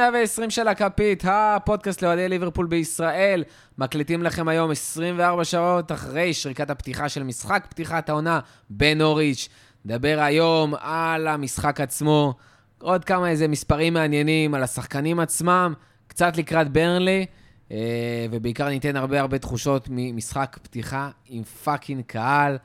לפרק 120 של הכפית, הפודקאסט לאוהדי ליברפול בישראל. מקליטים לכם היום 24 שעות אחרי שריקת הפתיחה של משחק פתיחת העונה בנוריץ'. נדבר היום על המשחק עצמו, עוד כמה איזה מספרים מעניינים על השחקנים עצמם, קצת לקראת ברנלי, אה, ובעיקר ניתן הרבה הרבה תחושות ממשחק פתיחה עם fucking קהל.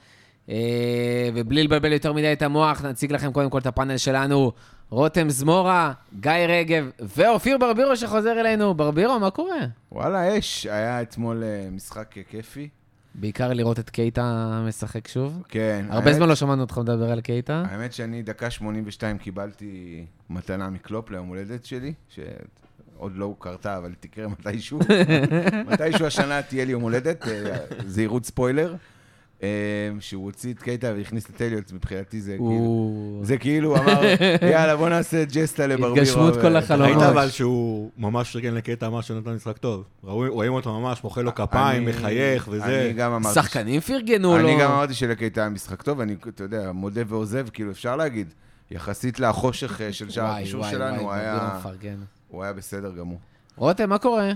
אה, ובלי לבלבל יותר מדי את המוח, נציג לכם קודם כל את הפאנל שלנו. רותם זמורה, גיא רגב ואופיר ברבירו שחוזר אלינו. ברבירו, מה קורה? וואלה, אש. היה אתמול אה, משחק כיפי. בעיקר לראות את קייטה משחק שוב. כן. הרבה האמת... זמן לא שמענו אותך מדבר על קייטה. האמת שאני דקה 82 קיבלתי מתנה מקלופ ליום הולדת שלי, שעוד לא קרתה, אבל תקרה מתישהו. מתישהו השנה תהיה לי יום הולדת, אה, זהירות ספוילר. אמ, שהוא הוציא את קייטה והכניס את אליוט, מבחינתי זה כאילו, זה כאילו אמר, יאללה, בוא נעשה ג'סטה לברבירו. התגשמות כל החלומות. ראית אבל שהוא ממש רגל לקייטה, אמר שהוא נתן משחק טוב. רואים אותו ממש, מוחא לו כפיים, מחייך וזה. אני גם אמרתי... שחקנים פרגנו לו. אני גם אמרתי שלקייטה היה משחק טוב, אני, אתה יודע, מודה ועוזב, כאילו, אפשר להגיד, יחסית לחושך אה, של שער הקישור שלנו, הוא היה בסדר גמור. רותם, מה קורה?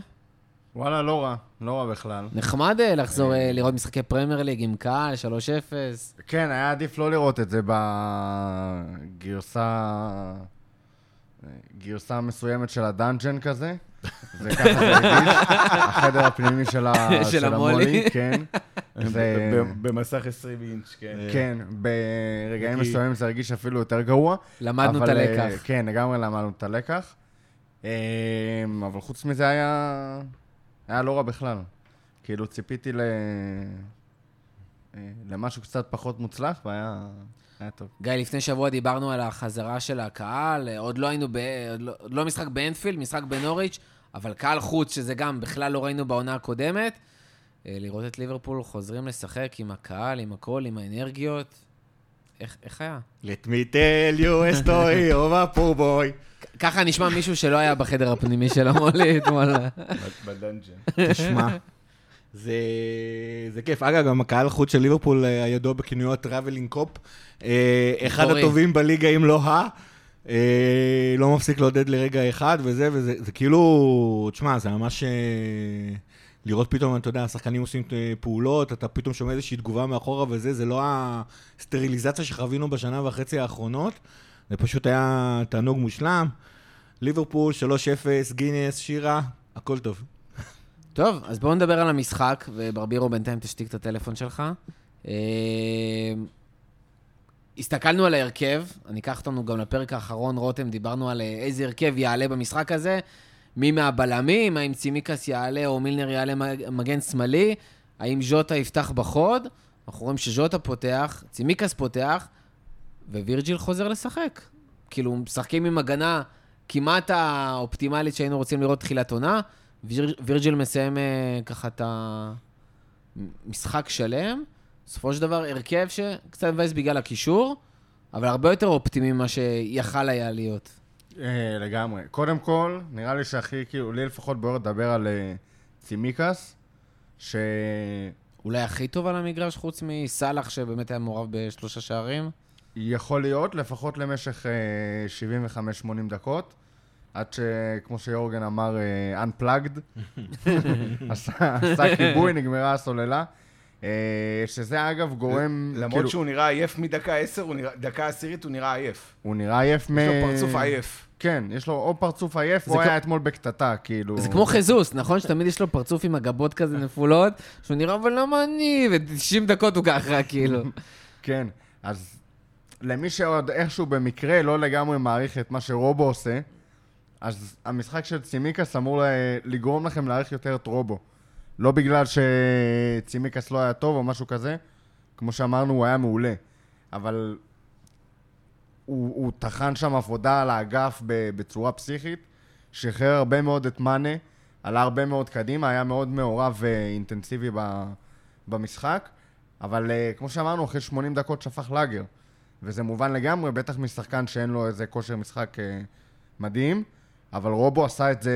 וואלה, לא רע, לא רע בכלל. נחמד אה, לחזור אה, לראות משחקי פרמייר ליג עם קהל, 3-0. כן, היה עדיף לא לראות את זה בגרסה... גרסה מסוימת של ה dungeon כזה. וככה זה הרגיש, החדר הפנימי של, ה... של המולי, כן. זה... במסך 20 אינץ', כן. כן, ברגעים מסוימים זה הרגיש אפילו יותר גרוע. למדנו את הלקח. אה, כן, לגמרי למדנו את הלקח. אבל חוץ מזה היה... היה לא רע בכלל. כאילו, ציפיתי ל... אה, למשהו קצת פחות מוצלח, והיה היה טוב. גיא, לפני שבוע דיברנו על החזרה של הקהל, עוד לא היינו, ב... עוד לא, עוד לא משחק באנפילד, משחק בנוריץ', אבל קהל חוץ, שזה גם בכלל לא ראינו בעונה הקודמת. אה, לראות את ליברפול חוזרים לשחק עם הקהל, עם הכל, עם האנרגיות. איך, איך היה? Let me tell you a story of a poor boy. ככה נשמע מישהו שלא היה בחדר הפנימי של המולי אתמול. ב dungeon. תשמע, זה, זה כיף. אגב, גם הקהל חוץ של ליברפול אה, הידוע בכינויו travelling Kop. אה, אחד הטובים בליגה, אם לא ה... אה, לא מפסיק לעודד לרגע אחד, וזה, וזה זה כאילו, תשמע, זה ממש... לראות פתאום, אתה יודע, השחקנים עושים פעולות, אתה פתאום שומע איזושהי תגובה מאחורה וזה, זה לא הסטריליזציה שחווינו בשנה וחצי האחרונות. זה פשוט היה תענוג מושלם. ליברפול, 3-0, גינס, שירה, הכל טוב. טוב, אז בואו נדבר על המשחק, וברבירו בינתיים תשתיק את הטלפון שלך. אה, הסתכלנו על ההרכב, אני אקח אותנו גם לפרק האחרון, רותם, דיברנו על אה, איזה הרכב יעלה במשחק הזה, מי מהבלמים, האם צימקס יעלה או מילנר יעלה מגן שמאלי, האם ז'וטה יפתח בחוד, אנחנו רואים שז'וטה פותח, צימקס פותח, ווירג'יל חוזר לשחק. כאילו, משחקים עם הגנה כמעט האופטימלית שהיינו רוצים לראות תחילת עונה. ויר, וירג'יל מסיים uh, ככה את המשחק שלם. בסופו של דבר, הרכב שקצת מבאס בגלל הקישור, אבל הרבה יותר אופטימי ממה שיכל היה להיות. אה, לגמרי. קודם כל, נראה לי שהכי, כאילו, לי לפחות בוער לדבר על אה, צימקס, ש... אולי הכי טוב על המגרש, חוץ מסאלח, שבאמת היה מעורב בשלושה שערים? יכול להיות, לפחות למשך 75-80 דקות. עד שכמו שיורגן אמר, uh, Unplugged, עשה כיבוי, נגמרה הסוללה. Uh, שזה אגב גורם... למרות כאילו... שהוא נראה עייף מדקה עשר, דקה עשירית הוא נראה עייף. הוא נראה עייף מ... יש לו פרצוף עייף. כן, יש לו או פרצוף עייף, או היה אתמול בקטטה, כאילו... זה כמו חיזוס, נכון? שתמיד יש לו פרצוף עם הגבות כזה נפולות, שהוא נראה, אבל למה אני? ו-90 דקות הוא ככה, כאילו. כן, אז למי שעוד איכשהו במקרה לא לגמרי מעריך את מה שרובו עושה, אז המשחק של צימקס אמור לגרום לכם להעריך יותר את רובו. לא בגלל שצימקס לא היה טוב או משהו כזה, כמו שאמרנו, הוא היה מעולה. אבל הוא, הוא טחן שם עבודה על האגף בצורה פסיכית, שחרר הרבה מאוד את מאנה, עלה הרבה מאוד קדימה, היה מאוד מעורב ואינטנסיבי במשחק, אבל אה, כמו שאמרנו, אחרי 80 דקות שפך לאגר. וזה מובן לגמרי, בטח משחקן שאין לו איזה כושר משחק אה, מדהים, אבל רובו עשה את זה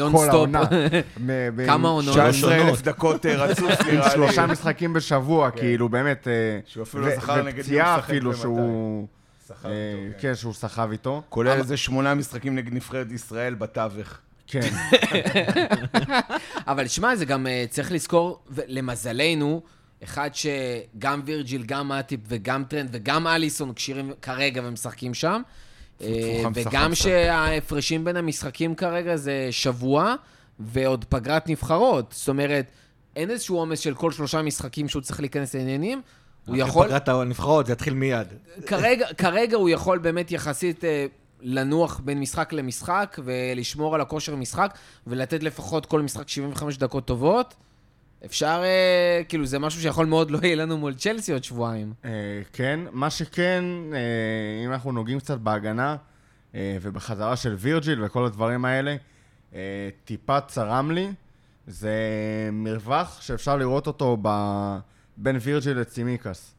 העונה. כמה עונות? 19 אלף דקות אה, רצוף, נראה לי. שלושה משחקים בשבוע, כן. כאילו, באמת... שהוא אפילו לא זכר נגד מי הוא משחק אפילו שהוא... סחב אה, איתו, כן. כן, שהוא סחב איתו. כולל איזה שמונה משחקים נגד נבחרת ישראל בתווך. כן. אבל שמע, זה גם אה, צריך לזכור, למזלנו, אחד שגם וירג'יל, גם מאטיפ וגם טרנד וגם אליסון כשירים כרגע ומשחקים שם. וגם. שההפרשים בין המשחקים כרגע זה שבוע, ועוד פגרת נבחרות. זאת אומרת, אין איזשהו עומס של כל שלושה משחקים שהוא צריך להיכנס לעניינים. הוא יכול, פגרת הנבחרות, זה יתחיל מיד. כרגע, כרגע הוא יכול באמת יחסית אה, לנוח בין משחק למשחק ולשמור על הכושר משחק ולתת לפחות כל משחק 75 דקות טובות. אפשר, אה, כאילו, זה משהו שיכול מאוד לא יהיה לנו מול צ'לסי עוד שבועיים. אה, כן, מה שכן, אה, אם אנחנו נוגעים קצת בהגנה אה, ובחזרה של וירג'יל וכל הדברים האלה, אה, טיפה צרם לי. זה מרווח שאפשר לראות אותו ב... בין וירג'יל לצימיקס.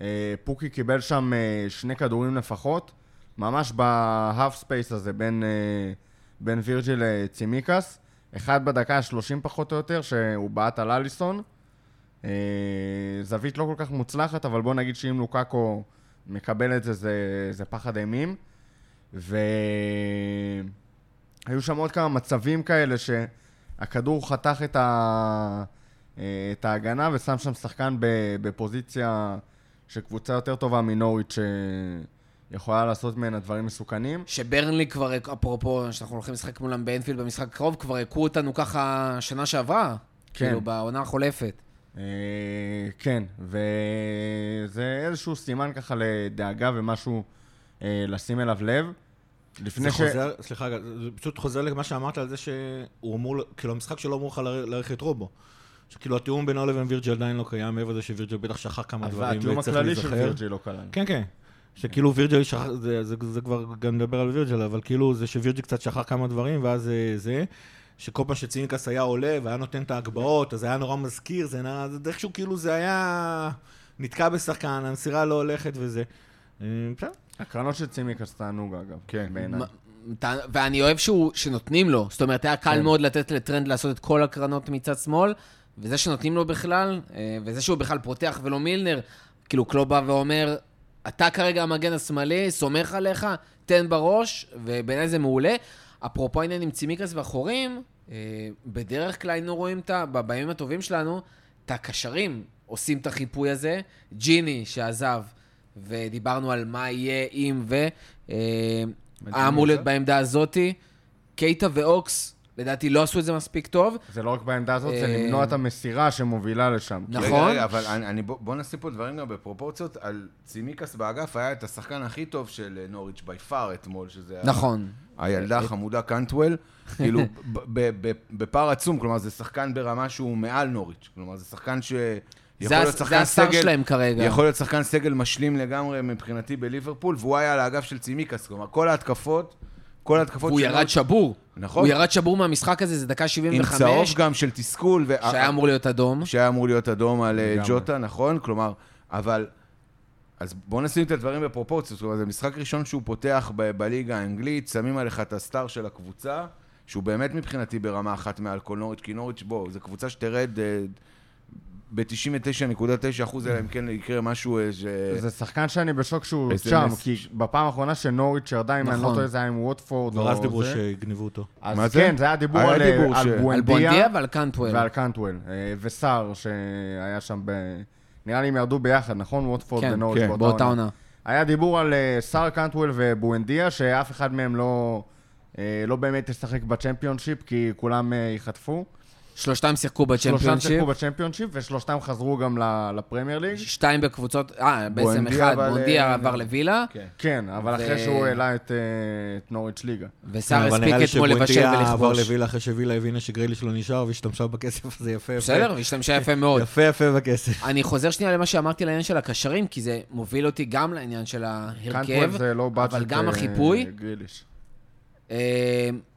אה, פוקי קיבל שם אה, שני כדורים לפחות, ממש ב half space הזה בין, אה, בין וירג'יל לצימיקס. אחד בדקה ה-30 פחות או יותר, שהוא בעט על אליסון. אה, זווית לא כל כך מוצלחת, אבל בוא נגיד שאם לוקאקו מקבל את זה, זה, זה פחד אימים. והיו שם עוד כמה מצבים כאלה שהכדור חתך את, ה... אה, את ההגנה ושם שם שחקן בפוזיציה של קבוצה יותר טובה מנוריץ' שיכולה לעשות ממנה דברים מסוכנים. שברנלי כבר, אפרופו, שאנחנו הולכים לשחק מולם באנפילד במשחק הקרוב, כבר הכו אותנו ככה שנה שעברה. כן. כאילו, בעונה החולפת. אה, כן, וזה איזשהו סימן ככה לדאגה ומשהו אה, לשים אליו לב. לפני ש... חוזר, סליחה, רגע, זה פשוט חוזר למה שאמרת על זה שהוא אמור, כאילו המשחק שלו אמור לך את רובו. שכאילו התיאום בינו לבין וירג'ל עדיין לא קיים, מעבר לזה שווירג'ל בטח שכח כמה דברים התיאום וצריך הכללי של להיזכר. וירג'י לא כלל. כן, כן. שכאילו וירג'ל שכח, זה, זה, זה כבר גם נדבר על וירג'ל, אבל כאילו זה שווירג'ל קצת שכח כמה דברים, ואז זה, זה שכל פעם שצינקס היה עולה והיה נותן את ההגבהות, אז היה נורא מזכיר, זה נראה, זה איכשהו כאילו זה היה נתקע בשחקן, המסירה לא הולכת וזה. אה, בסדר. הקרנות של צימקס תענוג אגב, כן. בעיניי. ואני אוהב שהוא, שנותנים לו. זאת אומרת, היה קל כן. מאוד לתת לטרנד לעשות את כל הקרנות מצד שמאל, וזה שנותנים לו בכלל, אה, וזה שהוא בכלל פותח ולא מילנר, כאילו קלוב בא ואומר, אתה כרגע המגן השמאלי, סומך עליך, תן בראש, ובעיניי זה מעולה. אפרופו העניין עם צימיקס והחורים, אה, בדרך כלל היינו רואים את ה... בימים הטובים שלנו, את הקשרים עושים את החיפוי הזה. ג'יני שעזב, ודיברנו על מה יהיה אם ו... אה, היה אמור להיות בעמדה הזאתי. קייטה ואוקס, לדעתי לא עשו את זה מספיק טוב. זה לא רק בעמדה הזאת, זה אה, למנוע את המסירה שמובילה לשם. נכון. רגע, רגע, אבל אני, אני, בוא, בוא נשים פה דברים גם בפרופורציות. על צימקס באגף היה את השחקן הכי טוב של אה, נוריץ' בי פאר אתמול, שזה היה נכון. הילדה החמודה קנטוול, כאילו, בפער עצום, כלומר, זה שחקן ברמה שהוא מעל נוריץ'. כלומר, זה שחקן ש... זה השר שלהם כרגע. יכול להיות שחקן סגל משלים לגמרי מבחינתי בליברפול, והוא היה על האגף של צימקס, כלומר, כל ההתקפות, כל ההתקפות והוא של ירד שבור. נכון. הוא ירד שבור מהמשחק הזה, זה דקה עם 75, צהוב גם של תסכול, ו- שהיה אמור להיות אדום. שהיה אמור להיות אדום על אה, לגמרי. ג'וטה, נכון? כלומר, אבל... אז בואו נשים את הדברים בפרופורציות. זאת אומרת, זה משחק ראשון שהוא פותח ב- בליגה האנגלית, שמים עליך את הסטאר של הקבוצה, שהוא באמת מבחינתי ברמה אחת מעל כל נוריץ', כי נוריץ', בואו, זו קבוצה שתרד אה, ב-99.9 אחוז, אלא אם כן יקרה משהו ש... זה שחקן שאני בשוק שהוא איזה שם. כי בפעם האחרונה שנוריץ' ירדה, אם אני לא נכון. טועה, זה היה עם ווטפורד כבר אז או דיברו זה. שיגנבו אותו. אז מה זה? כן, זה היה דיבור על בואנדיה ועל קנטואל. ועל קנטוול, אה, וסער שהיה שם ב... נראה לי הם ירדו ביחד, נכון? ווטפורד כן, ונוריץ' כן, באותה עונה. היה דיבור על אה, סער קנטוול ובואנדיה, שאף אחד מהם לא, אה, לא באמת ישחק בצ'מפיונשיפ, כי כולם ייחטפו. שלושתם שיחקו שלושתם בצ'מפיונשיפ. שיחקו בצ'מפיונשיפ, ושלושתם חזרו גם ל- לפרמייר ליג. שתיים בקבוצות, אה, בעצם אחד, אבל, בונדיה אה, עבר לווילה, כן. כן, אבל ו- אחרי שהוא העלה את, אה, את נוריץ' ליגה. וסער אבל הספיק נראה לי אתמול לבשל שבואנדיה עבר ולכבוש. לווילה אחרי שווילה הבינה שגריליש לא נשאר והשתמשה בכסף הזה יפה יפה. בסדר, והשתמשה יפה מאוד. יפה יפה בכסף. אני חוזר שנייה למה שאמרתי לעניין של הקשרים, כי זה מוביל אותי גם לעניין של ההרכב, לא אבל גם אה, החיפוי.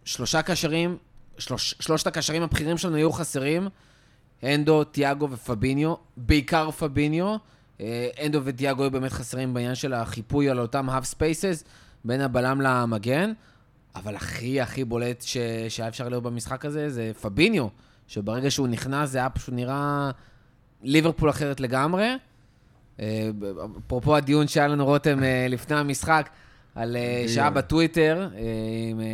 שלושה קשרים, שלוש, שלושת הקשרים הבכירים שלנו יהיו חסרים, הנדו, תיאגו ופביניו, בעיקר פביניו. אה, הנדו ותיאגו היו באמת חסרים בעניין של החיפוי על אותם half spaces, בין הבלם למגן, אבל הכי הכי בולט ש... שהיה אפשר לראות במשחק הזה זה פביניו, שברגע שהוא נכנס זה היה פשוט נראה ליברפול אחרת לגמרי. אה, אפרופו הדיון שהיה לנו, רותם, אה, לפני המשחק, על אה, שעה בטוויטר, אה, עם אה,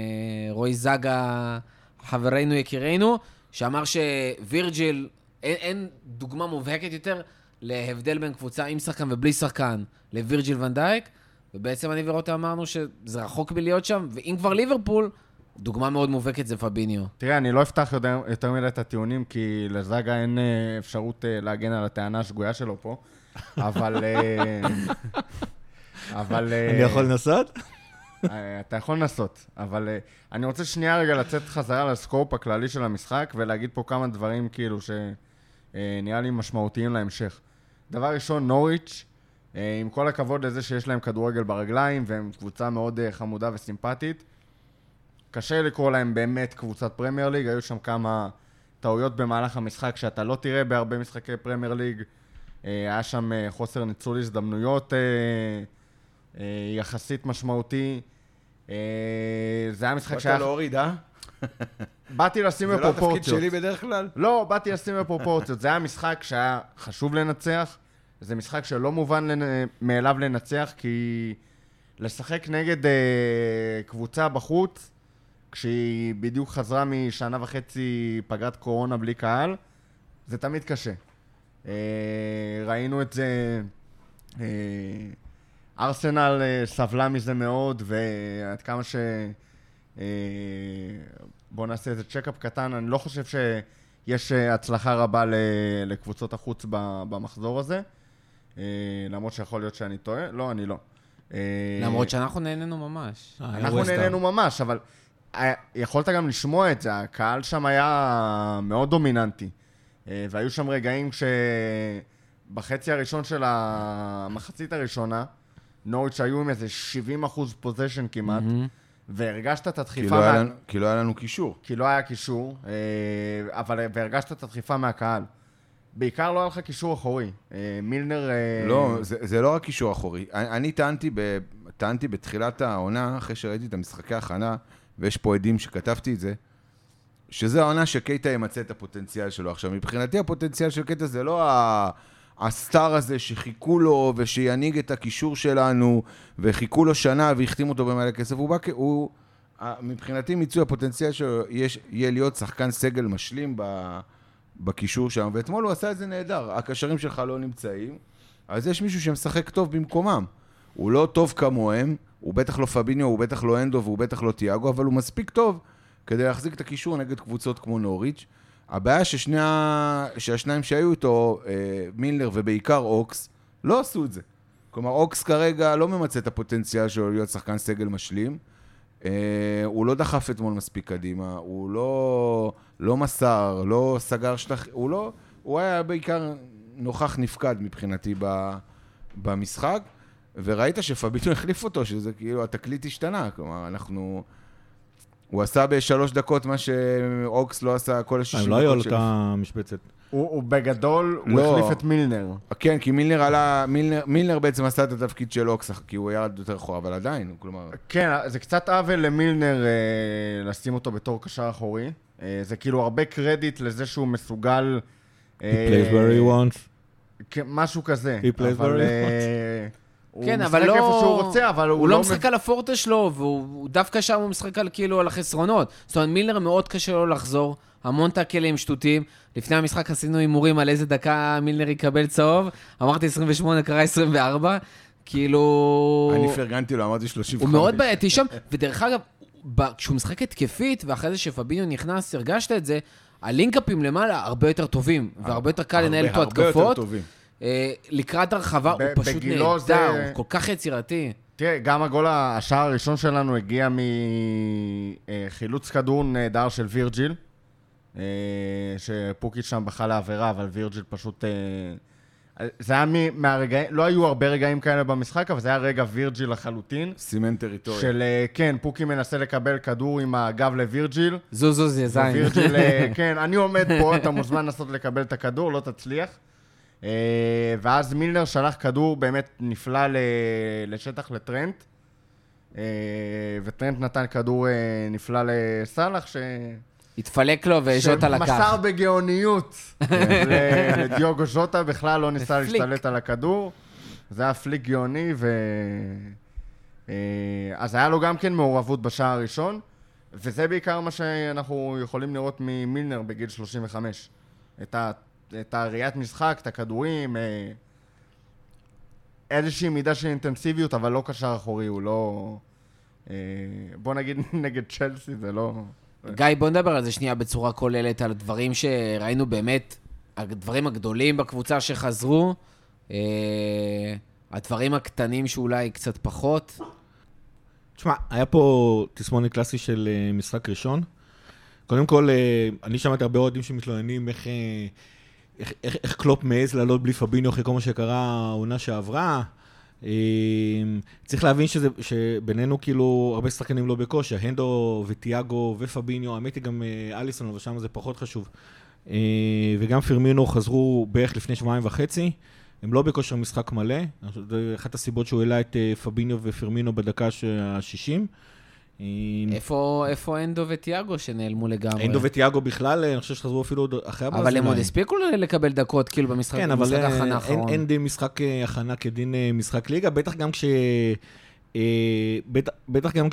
רועי זגה, חברנו יקירנו, שאמר שווירג'יל, אין, אין דוגמה מובהקת יותר להבדל בין קבוצה עם שחקן ובלי שחקן לווירג'יל ונדייק, ובעצם אני ורותם אמרנו שזה רחוק מלהיות שם, ואם כבר ליברפול, דוגמה מאוד מובהקת זה פביניו. תראה, אני לא אפתח יותר, יותר מדי את הטיעונים, כי לזאגה אין אה, אפשרות אה, להגן על הטענה השגויה שלו פה, אבל... אה, אבל... אני יכול לנסות? אה, אתה יכול לנסות, אבל אה, אני רוצה שנייה רגע לצאת חזרה לסקופ הכללי של המשחק ולהגיד פה כמה דברים כאילו שנראה לי משמעותיים להמשך. דבר ראשון, נוריץ', אה, עם כל הכבוד לזה שיש להם כדורגל ברגליים והם קבוצה מאוד אה, חמודה וסימפטית, קשה לקרוא להם באמת קבוצת פרמייר ליג, היו שם כמה טעויות במהלך המשחק שאתה לא תראה בהרבה משחקי פרמייר ליג. אה, היה שם אה, חוסר ניצול הזדמנויות אה, אה, יחסית משמעותי. אה, זה היה משחק באת שהיה... להוריד, אה? באתי לשים זה לא התפקיד בפרופורציות. שלי בדרך כלל? לא, באתי לשים בפרופורציות. זה היה משחק שהיה חשוב לנצח. זה משחק שלא מובן. מאליו לנצח, כי לשחק נגד אה, קבוצה בחוץ, כשהיא בדיוק חזרה משנה וחצי פגרת קורונה בלי קהל, זה תמיד קשה. אה, ראינו את זה... אה, ארסנל אה, סבלה מזה מאוד, ועד כמה ש... אה, בואו נעשה איזה צ'קאפ קטן, אני לא חושב שיש אה, הצלחה רבה ל- לקבוצות החוץ ב- במחזור הזה, למרות שיכול להיות שאני טועה, לא, אני לא. למרות שאנחנו נהנינו ממש. אנחנו. נהנינו ממש, אבל היה- יכולת גם לשמוע את זה, הקהל שם היה מאוד דומיננטי. והיו שם רגעים שבחצי הראשון של המחצית הראשונה, נוריץ' היו עם איזה 70 אחוז פוזיישן כמעט, והרגשת את כי הדחיפה, לא היה מה- לנו- כי לא היה לנו קישור. כי לא היה קישור, אה, אבל והרגשת את הדחיפה מהקהל. בעיקר לא היה לך קישור אחורי. אה, מילנר... אה, לא, זה, זה לא רק קישור אחורי. אני, אני טענתי, ב, טענתי בתחילת העונה, אחרי שראיתי את המשחקי ההכנה, ויש פה עדים שכתבתי את זה, שזה העונה שקייטה ימצה את הפוטנציאל שלו. עכשיו, מבחינתי הפוטנציאל של קייטה זה לא ה... הסטאר הזה שחיכו לו ושינהיג את הקישור שלנו, וחיכו לו שנה והחתימו אותו במלא כסף. הוא בא כ... הוא... מבחינתי מיצוי הפוטנציאל שלו יהיה להיות שחקן סגל משלים. בקישור שם, ואתמול הוא עשה את זה נהדר. הקשרים שלך לא נמצאים, אז יש מישהו שמשחק טוב במקומם. הוא לא טוב כמוהם, הוא בטח לא פביניו, הוא בטח לא אנדו והוא בטח לא תיאגו, אבל הוא מספיק טוב כדי להחזיק את הקישור נגד קבוצות כמו נוריץ'. הבעיה ששני ה... שהשניים שהיו איתו, אה, מילנר ובעיקר אוקס, לא עשו את זה. כלומר, אוקס כרגע לא ממצה את הפוטנציאל שלו להיות שחקן סגל משלים. אה, הוא לא דחף אתמול מספיק קדימה, הוא לא, לא מסר, לא סגר שטח, הוא לא, הוא היה בעיקר נוכח נפקד מבחינתי ב, במשחק, וראית שפביניו החליף אותו, שזה כאילו, התקליט השתנה, כלומר, אנחנו... הוא עשה בשלוש דקות מה שאוקס לא עשה כל השישים הם לא היו על דקות. אותה משבצת. הוא, הוא בגדול, הוא לא. החליף את מילנר. כן, כי מילנר עלה, מילנר, מילנר בעצם עשה את התפקיד של אוקס, כי הוא ירד יותר אחורה, אבל עדיין, כלומר... כן, זה קצת עוול למילנר אה, לשים אותו בתור קשר אחורי. אה, זה כאילו הרבה קרדיט לזה שהוא מסוגל... He plays where he wants. כן, משהו כזה. He plays where he אה, הוא כן, משחק אבל לא... איפה שהוא רוצה, אבל הוא, הוא לא לא... משחק על הפורטה שלו, והוא דווקא שם הוא משחק על כאילו על החסרונות. זאת אומרת, מילנר מאוד קשה לו לחזור, המון טאקלים שטותיים. לפני המשחק עשינו הימורים על איזה דקה מילנר יקבל צהוב. אמרתי 28, קרה 24. כאילו... אני פרגנתי לו, אמרתי 35. הוא מאוד בעייתי שם, ודרך אגב, ב- כשהוא משחק התקפית, ואחרי זה שפביניו נכנס, הרגשת את זה, הלינקאפים למעלה הרבה יותר טובים, והרבה יותר קל לנהל איתו הרבה יותר התקפות. טובים. אה, לקראת הרחבה הוא פשוט בגילו נהדר, זה- הוא כל כך יצירתי. תראה, גם הגול, השער הראשון שלנו הגיע מחילוץ כדור נהדר של וירג'יל, אה, שפוקיץ' שם בכה לעבירה, אבל וירג'יל פשוט... אה, זה היה מ- מהרגעים, לא היו הרבה רגעים כאלה במשחק, אבל זה היה רגע וירג'יל לחלוטין. סימן טריטוריה. של, אה, כן, פוקי מנסה לקבל כדור עם הגב לווירג'יל. זוז זוז זין. וירג'יל, אה, כן, אני עומד פה, אתה מוזמן לנסות לקבל את הכדור, לא תצליח. אה, ואז מילנר שלח כדור באמת נפלא ל- לשטח לטרנט. אה, וטרנט נתן כדור אה, נפלא לסאלח, ש... התפלק לו וז'וטה לקח. שמסר בגאוניות ל- לדיוגו ז'וטה, בכלל לא ניסה. להשתלט על הכדור. זה היה פליק גאוני, ו... אז היה לו גם כן מעורבות בשער הראשון, וזה בעיקר מה שאנחנו יכולים לראות ממילנר בגיל 35. את, ה... את הראיית משחק, את הכדורים, אה, איזושהי מידה של אינטנסיביות, אבל לא קשר אחורי, הוא לא... אה, בוא נגיד נגד צ'לסי, זה לא... גיא, בוא נדבר על זה שנייה בצורה כוללת, על דברים שראינו באמת, הדברים הגדולים בקבוצה שחזרו, אה, הדברים הקטנים שאולי קצת פחות. תשמע, היה פה תסמונת קלאסי של משחק ראשון. קודם כל, אני שמעתי הרבה אוהדים שמתלוננים איך, איך, איך, איך קלופ מעז לעלות בלי פביניו אחרי כל מה שקרה העונה שעברה. צריך להבין שזה, שבינינו כאילו הרבה שחקנים לא בכושר, הנדו וטיאגו ופביניו, האמת היא גם אליסון, אבל שם זה פחות חשוב. וגם פרמינו חזרו בערך לפני שבועיים וחצי. הם לא בכושר משחק מלא, זו אחת הסיבות שהוא העלה את אה, פביניו ופרמינו בדקה ה-60. איפה, איפה אנדו וטיאגו שנעלמו לגמרי? אנדו וטיאגו בכלל, אני חושב שחזרו אפילו אחרי הברזילאים. אבל הם עוד הספיקו לקבל דקות, כאילו, במשחק, כן, במשחק אה, הכנה האחרון. אין, אין דין משחק אה, הכנה כדין משחק ליגה, בטח גם כש... בטח, בטח גם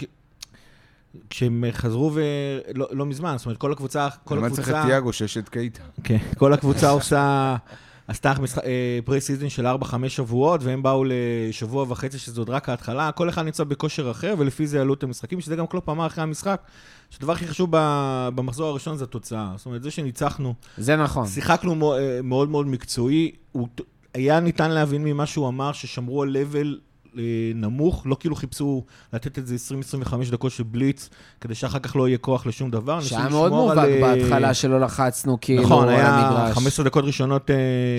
כשהם חזרו ולא לא מזמן, זאת אומרת, כל הקבוצה... כל הקבוצה... למה צריך את טיאגו שיש את קייטה? כן, כל הקבוצה עושה... עשתה pre-season של 4-5 שבועות, והם באו לשבוע וחצי, שזה עוד רק ההתחלה. כל אחד נמצא בכושר אחר, ולפי זה עלו את המשחקים, שזה גם קלופ אמר אחרי המשחק, שהדבר הכי חשוב במחזור הראשון זה התוצאה. זאת אומרת, זה שניצחנו. זה נכון. שיחקנו מאוד מאוד מקצועי. היה ניתן להבין ממה שהוא אמר, ששמרו על level נמוך, לא כאילו חיפשו לתת איזה 20-25 דקות של בליץ, כדי שאחר כך לא יהיה כוח לשום דבר. שהיה מאוד מובהק על... בהתחלה שלא לחצנו כאילו נכון, היה 15 דקות ראשונות אה,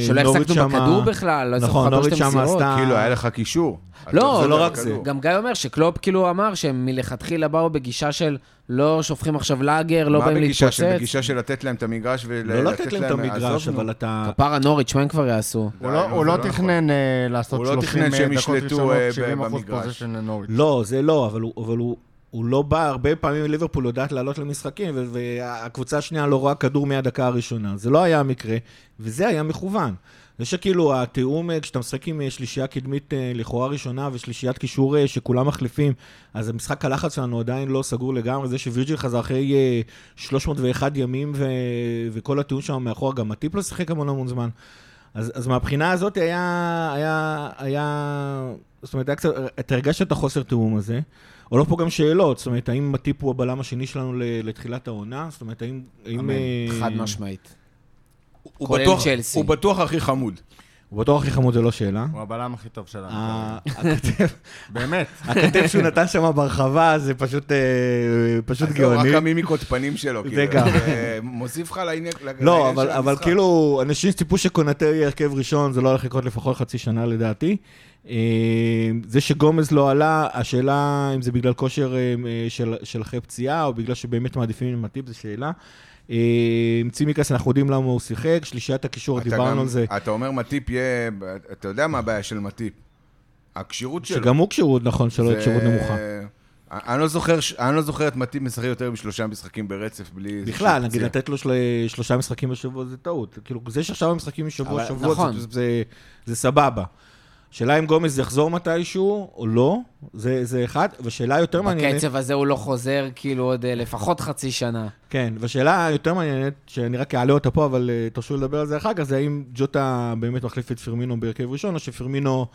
שלא החזקנו בכדור בכלל, לא נכון, נוריץ' שם עשתה... כאילו, היה לך קישור. לא, זה לא רק זה. גם גיא אומר שקלופ כאילו אמר שהם מלכתחילה באו בגישה של לא שופכים עכשיו לאגר, לא באים להתפוצץ. מה בגישה של לתת להם את המגרש ולתת להם... לא לתת להם את המגרש, אבל אתה... כפרה נוריץ', מה הם כבר יעשו? הוא לא, לא תכנן אה, לעשות 30 אה, דקות ראשונות, 70 אחוז פוזיישן לנוריץ'. לא, זה לא, אבל הוא... הוא לא בא, הרבה פעמים ליברפול יודעת לעלות למשחקים, והקבוצה השנייה לא רואה כדור מהדקה הראשונה. זה לא היה המקרה, וזה היה מכוון. זה שכאילו התיאום, אה, כשאתה משחק עם אה, שלישייה קדמית אה, לכאורה ראשונה ושלישיית קישור שכולם מחליפים, אז המשחק הלחץ שלנו עדיין לא סגור לגמרי. זה שווירג'יל חזר אחרי 301 ימים ו... וכל הטיעון שם מאחורה, גם הטיפ לא שיחק המון המון זמן. אז, אז מהבחינה הזאת היה, היה, היה, זאת אומרת, היה קצת, אתה הרגשת את החוסר תיאום הזה. עולות פה גם שאלות, זאת אומרת, האם הטיפ הוא הבלם השני שלנו לתחילת העונה? זאת אומרת, האם... אמן, האם, חד משמעית. הוא בטוח, הוא בטוח הכי חמוד. הוא בטוח הכי חמוד, זה לא שאלה. הוא הבלם הכי טוב שלנו. הכתב, באמת. הכתב שהוא נתן שם ברחבה, זה פשוט פשוט גאוני. רק המימיקות פנים שלו, זה כאילו. גם. מוסיף לך לעניין של המשחק. לא, אבל כאילו, אנשים ציפו שקונטר יהיה הרכב ראשון, זה לא הולך לקרות לפחות חצי שנה לדעתי. זה שגומז לא עלה, השאלה אם זה בגלל כושר של אחרי פציעה, או בגלל שבאמת מעדיפים עם הטיפ, זו שאלה. עם צימקס אנחנו יודעים למה הוא שיחק, שלישיית הקישור, דיברנו על זה. אתה אומר מטיפ יהיה, אתה יודע מה הבעיה של מטיפ? הכשירות שלו. שגם הוא כשירות, נכון, שלו היא כשירות נמוכה. אני לא זוכר, אני לא זוכר את מטיפ משחק יותר משלושה משחקים ברצף בלי... בכלל, נגיד לתת לו שלושה משחקים בשבוע זה טעות. כאילו, זה שעכשיו משחקים משבוע שבוע, נכון. זה סבבה. שאלה אם גומז יחזור מתישהו או לא, זה, זה אחד, ושאלה יותר מעניינת... בקצב הזה הוא לא חוזר כאילו עוד uh, לפחות חצי שנה. כן, ושאלה יותר מעניינת, שאני רק אעלה אותה פה, אבל uh, תרשו לדבר על זה אחר כך, זה האם ג'וטה באמת מחליף את פרמינו בהרכב ראשון, או שפרמינו,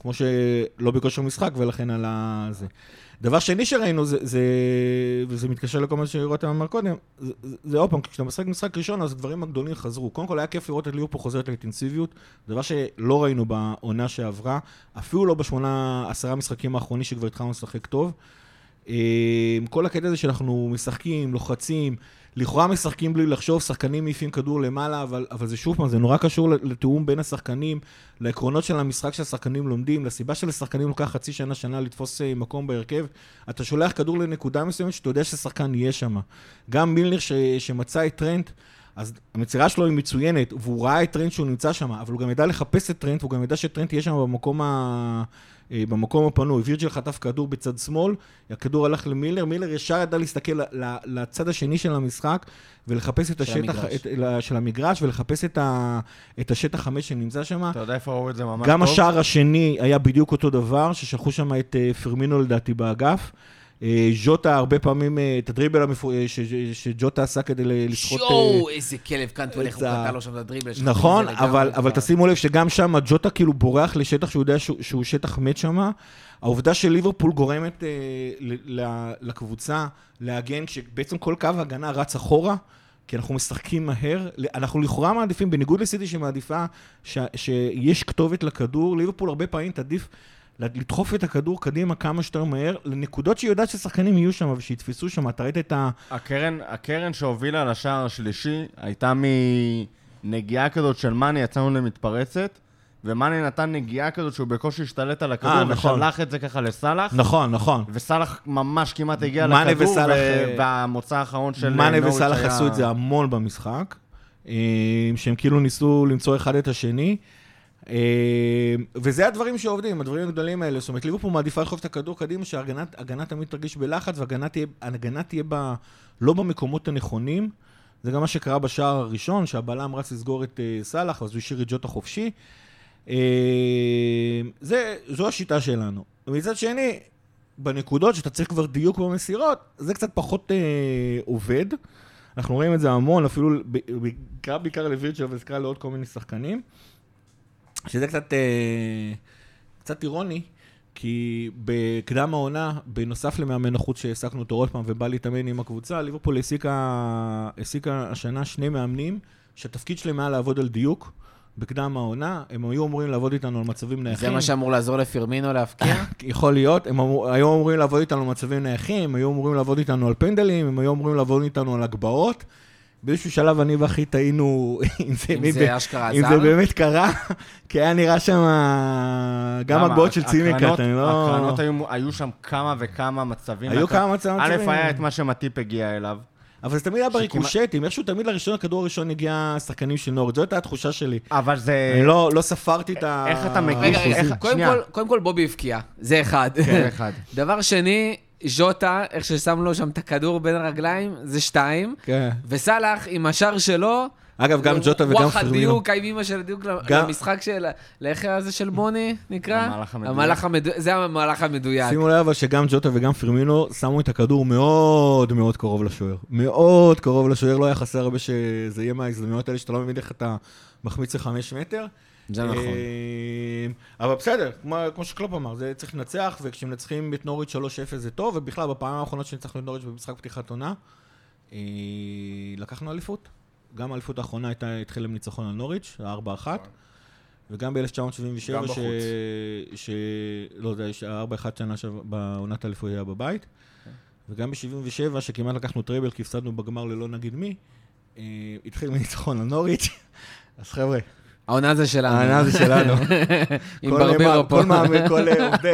כמו שלא בכושר משחק, ולכן על זה. דבר שני שראינו, זה, זה, וזה מתקשר לכל מה שרותם אמר קודם, זה, עוד פעם, כשאתה משחק משחק ראשון, אז הדברים הגדולים חזרו. קודם כל היה כיף לראות את ליברפול חוזרת לאינטנסיביות, דבר שלא ראינו בעונה שעברה, אפילו לא בשמונה, עשרה משחקים האחרונים שכבר התחלנו לשחק טוב. אה, כל הקטע הזה שאנחנו משחקים, לוחצים, לכאורה משחקים בלי לחשוב, שחקנים מעיפים כדור למעלה, אבל, אבל זה שוב פעם, זה נורא קשור לתיאום בין השחקנים, לעקרונות של המשחק שהשחקנים לומדים, לסיבה שלשחקנים לוקח חצי שנה, שנה לתפוס אה, מקום בהרכב. אתה שולח כדור לנקודה מסוימת שאתה יודע ששחקן יהיה שם. גם מילנר ש, שמצא את טרנט, אז המצירה שלו היא מצוינת, והוא ראה את טרנט שהוא נמצא שם, אבל הוא גם ידע לחפש את טרנט, והוא גם ידע שטרנט יהיה שם במקום ה... אה, במקום הפנוי, וירג'ל חטף כדור בצד שמאל, הכדור הלך למילר, מילר ישר ידע להסתכל לצד השני של המשחק ולחפש את של השטח, המגרש. את, של המגרש ולחפש את, ה, את השטח חמש שנמצא שם. אתה יודע איפה ראו את זה ממש טוב? גם השער השני היה בדיוק אותו דבר, ששלחו שם את אה, פרמינו לדעתי באגף. אה, ז'וטה הרבה פעמים, אה, את הדריבל אה, שג'וטה עשה כדי ל- לסחוט... אה, שואו, איזה כלב קנטו, איך הוא קטע לו שם את הדריבל. נכון, אבל. תשימו לב שגם שם ג'וטה כאילו בורח לשטח שהוא יודע שהוא, שטח מת שם. העובדה שליברפול גורמת אה, ל- ל- לקבוצה להגן, כשבעצם כל קו ההגנה רץ אחורה, כי אנחנו משחקים מהר. אנחנו לכאורה מעדיפים, בניגוד לסיטי שמעדיפה ש, שיש כתובת לכדור, ליברפול הרבה פעמים תעדיף לדחוף את הכדור קדימה כמה שיותר מהר, לנקודות שהיא יודעת ששחקנים יהיו שם ושיתפסו שם. אתה ראית את ה... הקרן, הקרן שהובילה לשער השלישי הייתה מנגיעה כזאת של מאני, יצאנו למתפרצת, ומאני נתן נגיעה כזאת שהוא בקושי השתלט על הכדור, אה, נכון. ושלח את זה ככה לסאלח, נכון, נכון. וסאלח ממש כמעט הגיע לכדור, וסאלח, ו- אה, והמוצא האחרון של מאנה נוריץ' וסאלח היה- עשו את זה המון במשחק, אה, שהם כאילו ניסו למצוא אחד את השני. אה, וזה הדברים שעובדים, הדברים הגדולים האלה. זאת אומרת, ליברפול מעדיפה לדחוף את הכדור קדימה, שההגנה תמיד תרגיש בלחץ, וההגנה תהיה, תהיה ב, לא במקומות הנכונים. זה גם מה שקרה בשער הראשון, שהבלם רץ לסגור את אה, סאלח, אז הוא השאיר את ג'וטה חופשי. אה, זה, זו השיטה שלנו. ומצד שני, בנקודות שאתה צריך כבר דיוק במסירות, זה קצת פחות אה, עובד. אנחנו רואים את זה המון, אפילו בעיקר, בעיקר לווירג'ל וזכרה לעוד כל מיני שחקנים, שזה קצת, אה, קצת אירוני, כי בקדם העונה, בנוסף למאמן החוץ שהעסקנו אותו עוד פעם ובא להתאמן עם הקבוצה, ליברפול העסיקה, העסיקה השנה שני מאמנים, שהתפקיד שלהם היה לעבוד על דיוק. בקדם העונה, הם היו אמורים לעבוד איתנו על מצבים נייחים. זה מה שאמור לעזור לפירמינו להבקיע? יכול להיות, הם אמור, היו אמורים לעבוד איתנו על מצבים נייחים, הם היו אמורים לעבוד איתנו על פנדלים, הם היו אמורים לעבוד איתנו על הגבהות. באיזשהו שלב אני ואחי טעינו אם זה, אם זה אשכרה אם? זה באמת קרה, כי היה נראה שם גם למה? הגבהות של הק- צימק, הקרנות- אני לא... הקרנות היו, היו שם כמה וכמה מצבים. היו אתה- כמה מצבים. א', היה את מה שמטיפ הגיע אליו. אבל זה תמיד היה בריקושטים, איכשהו תמיד לראשון, הכדור הראשון הגיע שחקנים של נוריץ', זו הייתה התחושה שלי. אבל זה... אני לא לא ספרתי את ה... איך אתה מגיש? רגע, רגע, איך- קודם שנייה. כל- קודם כל בובי הבקיע, זה אחד. כן, אחד. דבר שני, ז'וטה, איך ששם לו שם את הכדור בין הרגליים, זה שתיים. כן. וסאלח, עם השער שלו, אגב, גם ג'וטה וגם וואחד פרמינו. דיוק, עם אימא של דיוק גם- למשחק של... לאיך הזה של בוני נקרא? המהלך המדויק. המהלך המדויק. זה המהלך המדויק. שימו לב אבל שגם ג'וטה וגם פרמינו שמו את הכדור מאוד מאוד קרוב לשוער. מאוד קרוב לשוער, לא היה חסר הרבה שזה יהיה מההזדמנויות האלה שאתה לא מבין איך אתה מחמיץ לחמש מטר. זה נכון. אה, אבל בסדר, כמו, כמו שקלופ אמר, זה צריך לנצח, וכשמנצחים את נוריץ' 3-0 זה טוב, ובכלל, בפעמים האחרונות שניצחנו את נוריץ' במשחק פתיחת עונה, אה, לקחנו אליפות. גם האליפות האחרונה הייתה, התחילה עם ניצחון על נוריץ', 4-1. וגם ב-1977, גם ש... בחוץ. ש... לא, זה היה 4-1 שנה בעונת האליפות היה בבית. וגם ב-77, שכמעט לקחנו treble כי הפסדנו בגמר ללא נגיד מי, אה, התחיל מניצחון על נוריץ'. אז חבר'ה, העונה זה שלנו. העונה זה שלנו. עם כל ברברו מה- פה. כל מאמן, כל אה, עובדי,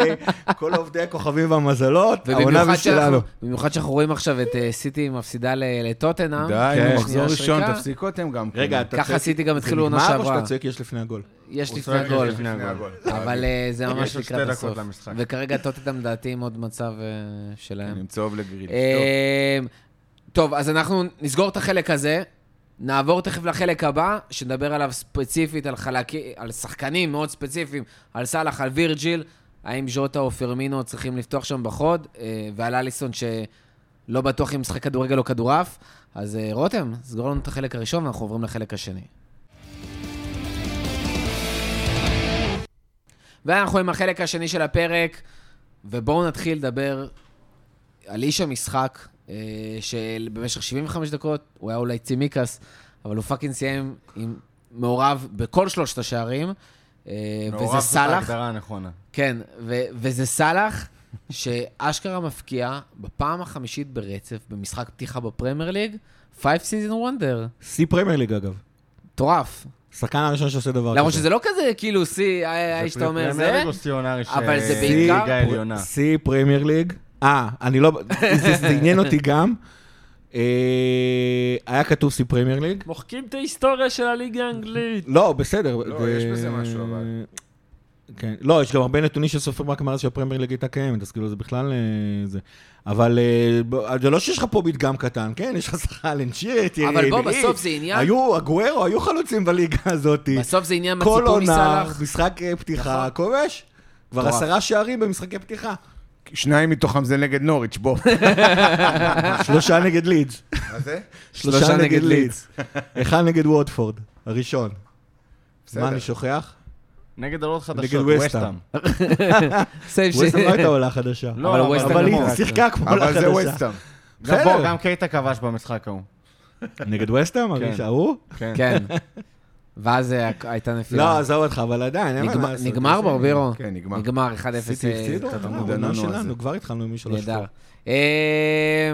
כל עובדי הכוכבים והמזלות, העונה זה שלנו. במיוחד שאנחנו רואים עכשיו את אה, סיטי מפסידה ל- לטוטנאם. די, מחזור ראשון. תפסיקו אתם גם. רגע, כן. אתה ככה צועק- סיטי גם התחילו עונה נגמר או שעברה. שאתה צועק יש לפני הגול? יש לפני הגול. אבל אה, זה ממש יש עוד שתי לקראת דקות הסוף. למשחק. וכרגע טוטנאם לדעתי עם עוד מצב שלהם. עם צהוב לגריל. טוב, אז אנחנו נסגור את החלק הזה, נעבור תכף לחלק הבא, שנדבר עליו ספציפית, על חלקי, על שחקנים מאוד ספציפיים, על סאלח, על וירג'יל, האם ז'וטה או פרמינו צריכים לפתוח שם בחוד, אה, ועל אליסון שלא בטוח אם משחק כדורגל או כדורעף. אז אה, רותם, סגור לנו את החלק הראשון ואנחנו עוברים לחלק השני. ואנחנו עם החלק השני של הפרק, ובואו נתחיל לדבר על איש המשחק, שבמשך 75 דקות, הוא היה אולי צימיקס, אבל הוא fucking סיים עם מעורב בכל שלושת השערים, אה, מעורב וזה זאת סאלח. ההגדרה הנכונה. כן, ו- וזה סאלח, שאשכרה מפקיע בפעם החמישית ברצף במשחק פתיחה בפרמייר ליג, 5 season wonder. שיא פרמייר ליג אגב. מטורף. שחקן הראשון שעושה דבר כזה. למרות שזה לא כזה כאילו שיא, האיש שאתה אומר זה, אבל זה בעיקר-. שיא פרמייר ליג. אה, אני לא... זה זה עניין אותי גם. אה, היה כתוב שיא פרמייר ליג. מוחקים את ההיסטוריה של הליגה האנגלית. לא, בסדר. לא, יש בזה משהו, אבל. כן, לא, יש גם הרבה נתונים שסופרים רק מאז שהפרמייר ליג הייתה קיימת, אז כאילו זה בכלל אה, זה. אבל אה, זה לא שיש לך פה מדגם קטן, כן? יש לך סחלן שיט, אבל בוא, בסוף זה עניין- היו, הגוארו, היו חלוצים בליגה הזאת. בסוף זה עניין כל מהציפור עונה, מסלאח. משחק פתיחה, כובש. כבר. עשרה שערים במשחקי פתיחה. שניים מתוכם זה נגד נוריץ', בוא. שלושה נגד לידס. מה זה? שלושה נגד לידס. אחד נגד וודפורד, הראשון. מה אני שוכח? נגד עולות חדשות, נגד ווסטהאם. ווסטהאם לא הייתה עולה חדשה. לא, אבל היא רק- שיחקה כמו עולה אבל זה חדשה. ווסטהאם. גם בסדר. פה, גם קייטה כבש במשחק ההוא. נגד ווסטהאם? ההוא? כן. כן. ואז הייתה נפילה. לא, עזוב אותך, אבל עדיין, אין מה נגמר- לעשות. נגמר ברבירו? כן, נגמר. נגמר 1-0. סיטי הפסידו? דננו. שלנו, כבר התחלנו עם משהו נהדר. לשפור. אה,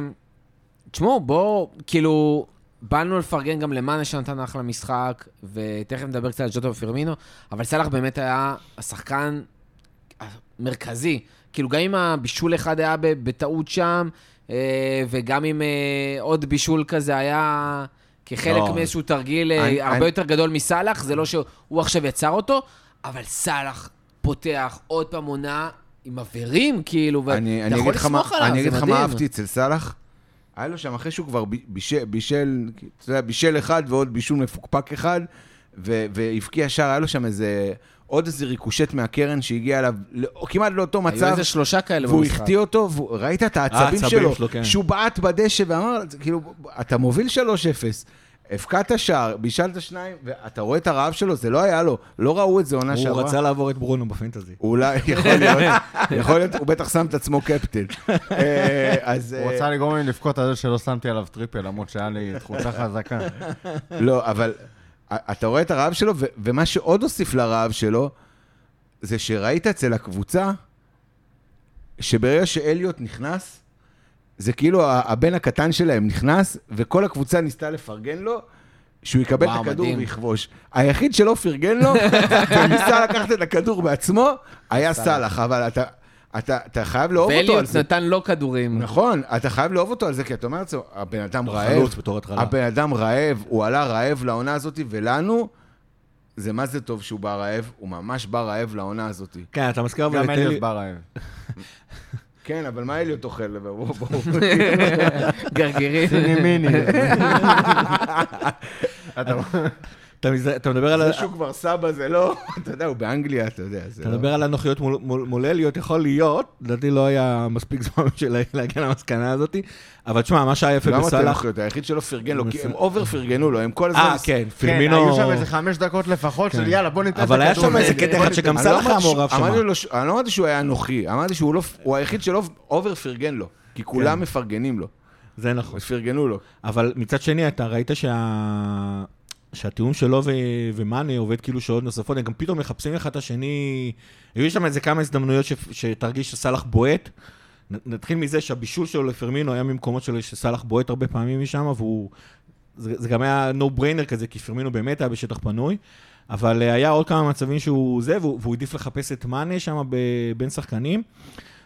תשמעו, בואו, כאילו, באנו לפרגן גם למאנה שנתן אחלה משחק, ותכף נדבר קצת על ג'וטו ופרמינו, אבל סאלח באמת היה השחקן המרכזי. כאילו, גם אם הבישול אחד היה בטעות שם, אה, וגם אם אה, עוד בישול כזה היה כחלק לא. מאיזשהו תרגיל אה, אני- הרבה אני- יותר גדול מסאלח, זה לא שהוא עכשיו יצר אותו, אבל סאלח פותח עוד פעם עונה עם אווירים, כאילו, אני ואתה אני יכול לסמוך עליו, אני זה אגיד לך מדהים. מה אהבתי אצל סאלח. היה לו שם, אחרי שהוא כבר בישל, בישל, אתה יודע, בישל אחד ועוד בישול מפוקפק אחד, והבקיע שער, היה לו שם איזה, עוד איזה ריקושט מהקרן שהגיע אליו, לא- כמעט לאותו היו מצב, איזה שלושה כאלה והוא במשחק. החטיא אותו, והוא- ראית את העצבים שלו, שלו, כן. שהוא בעט בדשא ואמר, כאילו, אתה מוביל 3-0. הבקעת שער, בישלת שניים, ואתה רואה את הרעב שלו, זה לא היה לו, לא ראו את זה עונה הוא שעברה. רצה לעבור את ברונו בפנטזי. אולי, יכול להיות, יכול להיות, הוא בטח שם את עצמו קפטן. אה, אז... הוא אה, רצה לגרום לי לבכות על זה שלא שמתי עליו triple, למרות שהיה לי תחושה חזקה. לא, אבל אתה רואה את הרעב שלו, ומה שעוד הוסיף לרעב שלו, זה שראית אצל הקבוצה, שברגע שאליוט נכנס, זה כאילו הבן הקטן שלהם נכנס, וכל הקבוצה ניסתה לפרגן לו, שהוא יקבל וואו, את הכדור מדהים. ויכבוש. היחיד שלא פרגן לו, וניסה לקחת את הכדור בעצמו, היה סאלח, אבל אתה, אתה, אתה חייב לאהוב אותו על ואליוט זה. נתן לו כדורים. נכון, אתה חייב לאהוב אותו על זה, כי אתה אומר לעצמו, הבן אדם רעב, חלוץ בתור התחלה. הבן אדם רעב, הוא עלה רעב לעונה הזאת, ולנו, זה מה זה טוב שהוא בא רעב, הוא ממש בא רעב לעונה הזאת. כן, אתה מזכיר אבל גם את אליוט אלי... בא רעב. כן, אבל מה אליוט אוכל? גרגירים. סיני מיני. אתה- מדבר על זה שהוא כבר סבא זה לא, אתה יודע, הוא באנגליה, אתה יודע, אתה לא... מדבר על הנוחיות מול- מול מול אליוט, יכול להיות, לדעתי לא היה מספיק זמן בשביל להגיע למסקנה הזאת, אבל תשמע, מה שהיה יפה למה אתם. אחריות? היחיד שלא פרגן לו, כי. הם over פרגנו לו, הם כל הזמן... אה, כן, כן, פירמינו... היו שם איזה חמש דקות לפחות של יאללה, בוא ניתן את הכדור. אבל היה שם איזה נגד." קטע אחד שגם אני לא סאלח היה מעורב שם. אני לא אמרתי שהוא היה אנוכי, אמרתי שהוא לא- הוא היחיד שלא אובר פרגן לו, כי כן. כולם מפרגנים לו, זה נכון. פרגנו לו. אבל מצד שני, אתה ראית שה... שהתיאום שלו ו... ומאנה עובד כאילו שעות נוספות, הם גם פתאום מחפשים אחד את השני. היו שם איזה כמה הזדמנויות ש... שתרגיש שסאלח בועט. נ- נתחיל מזה שהבישול שלו לפרמינו היה ממקומות שלו שסאלח בועט הרבה פעמים משם, והוא... זה, זה גם היה no brainer כזה, כי פרמינו באמת היה בשטח פנוי. אבל אה, היה עוד כמה מצבים שהוא זה, והוא, והוא העדיף לחפש את מאנה שם ב... בין שחקנים.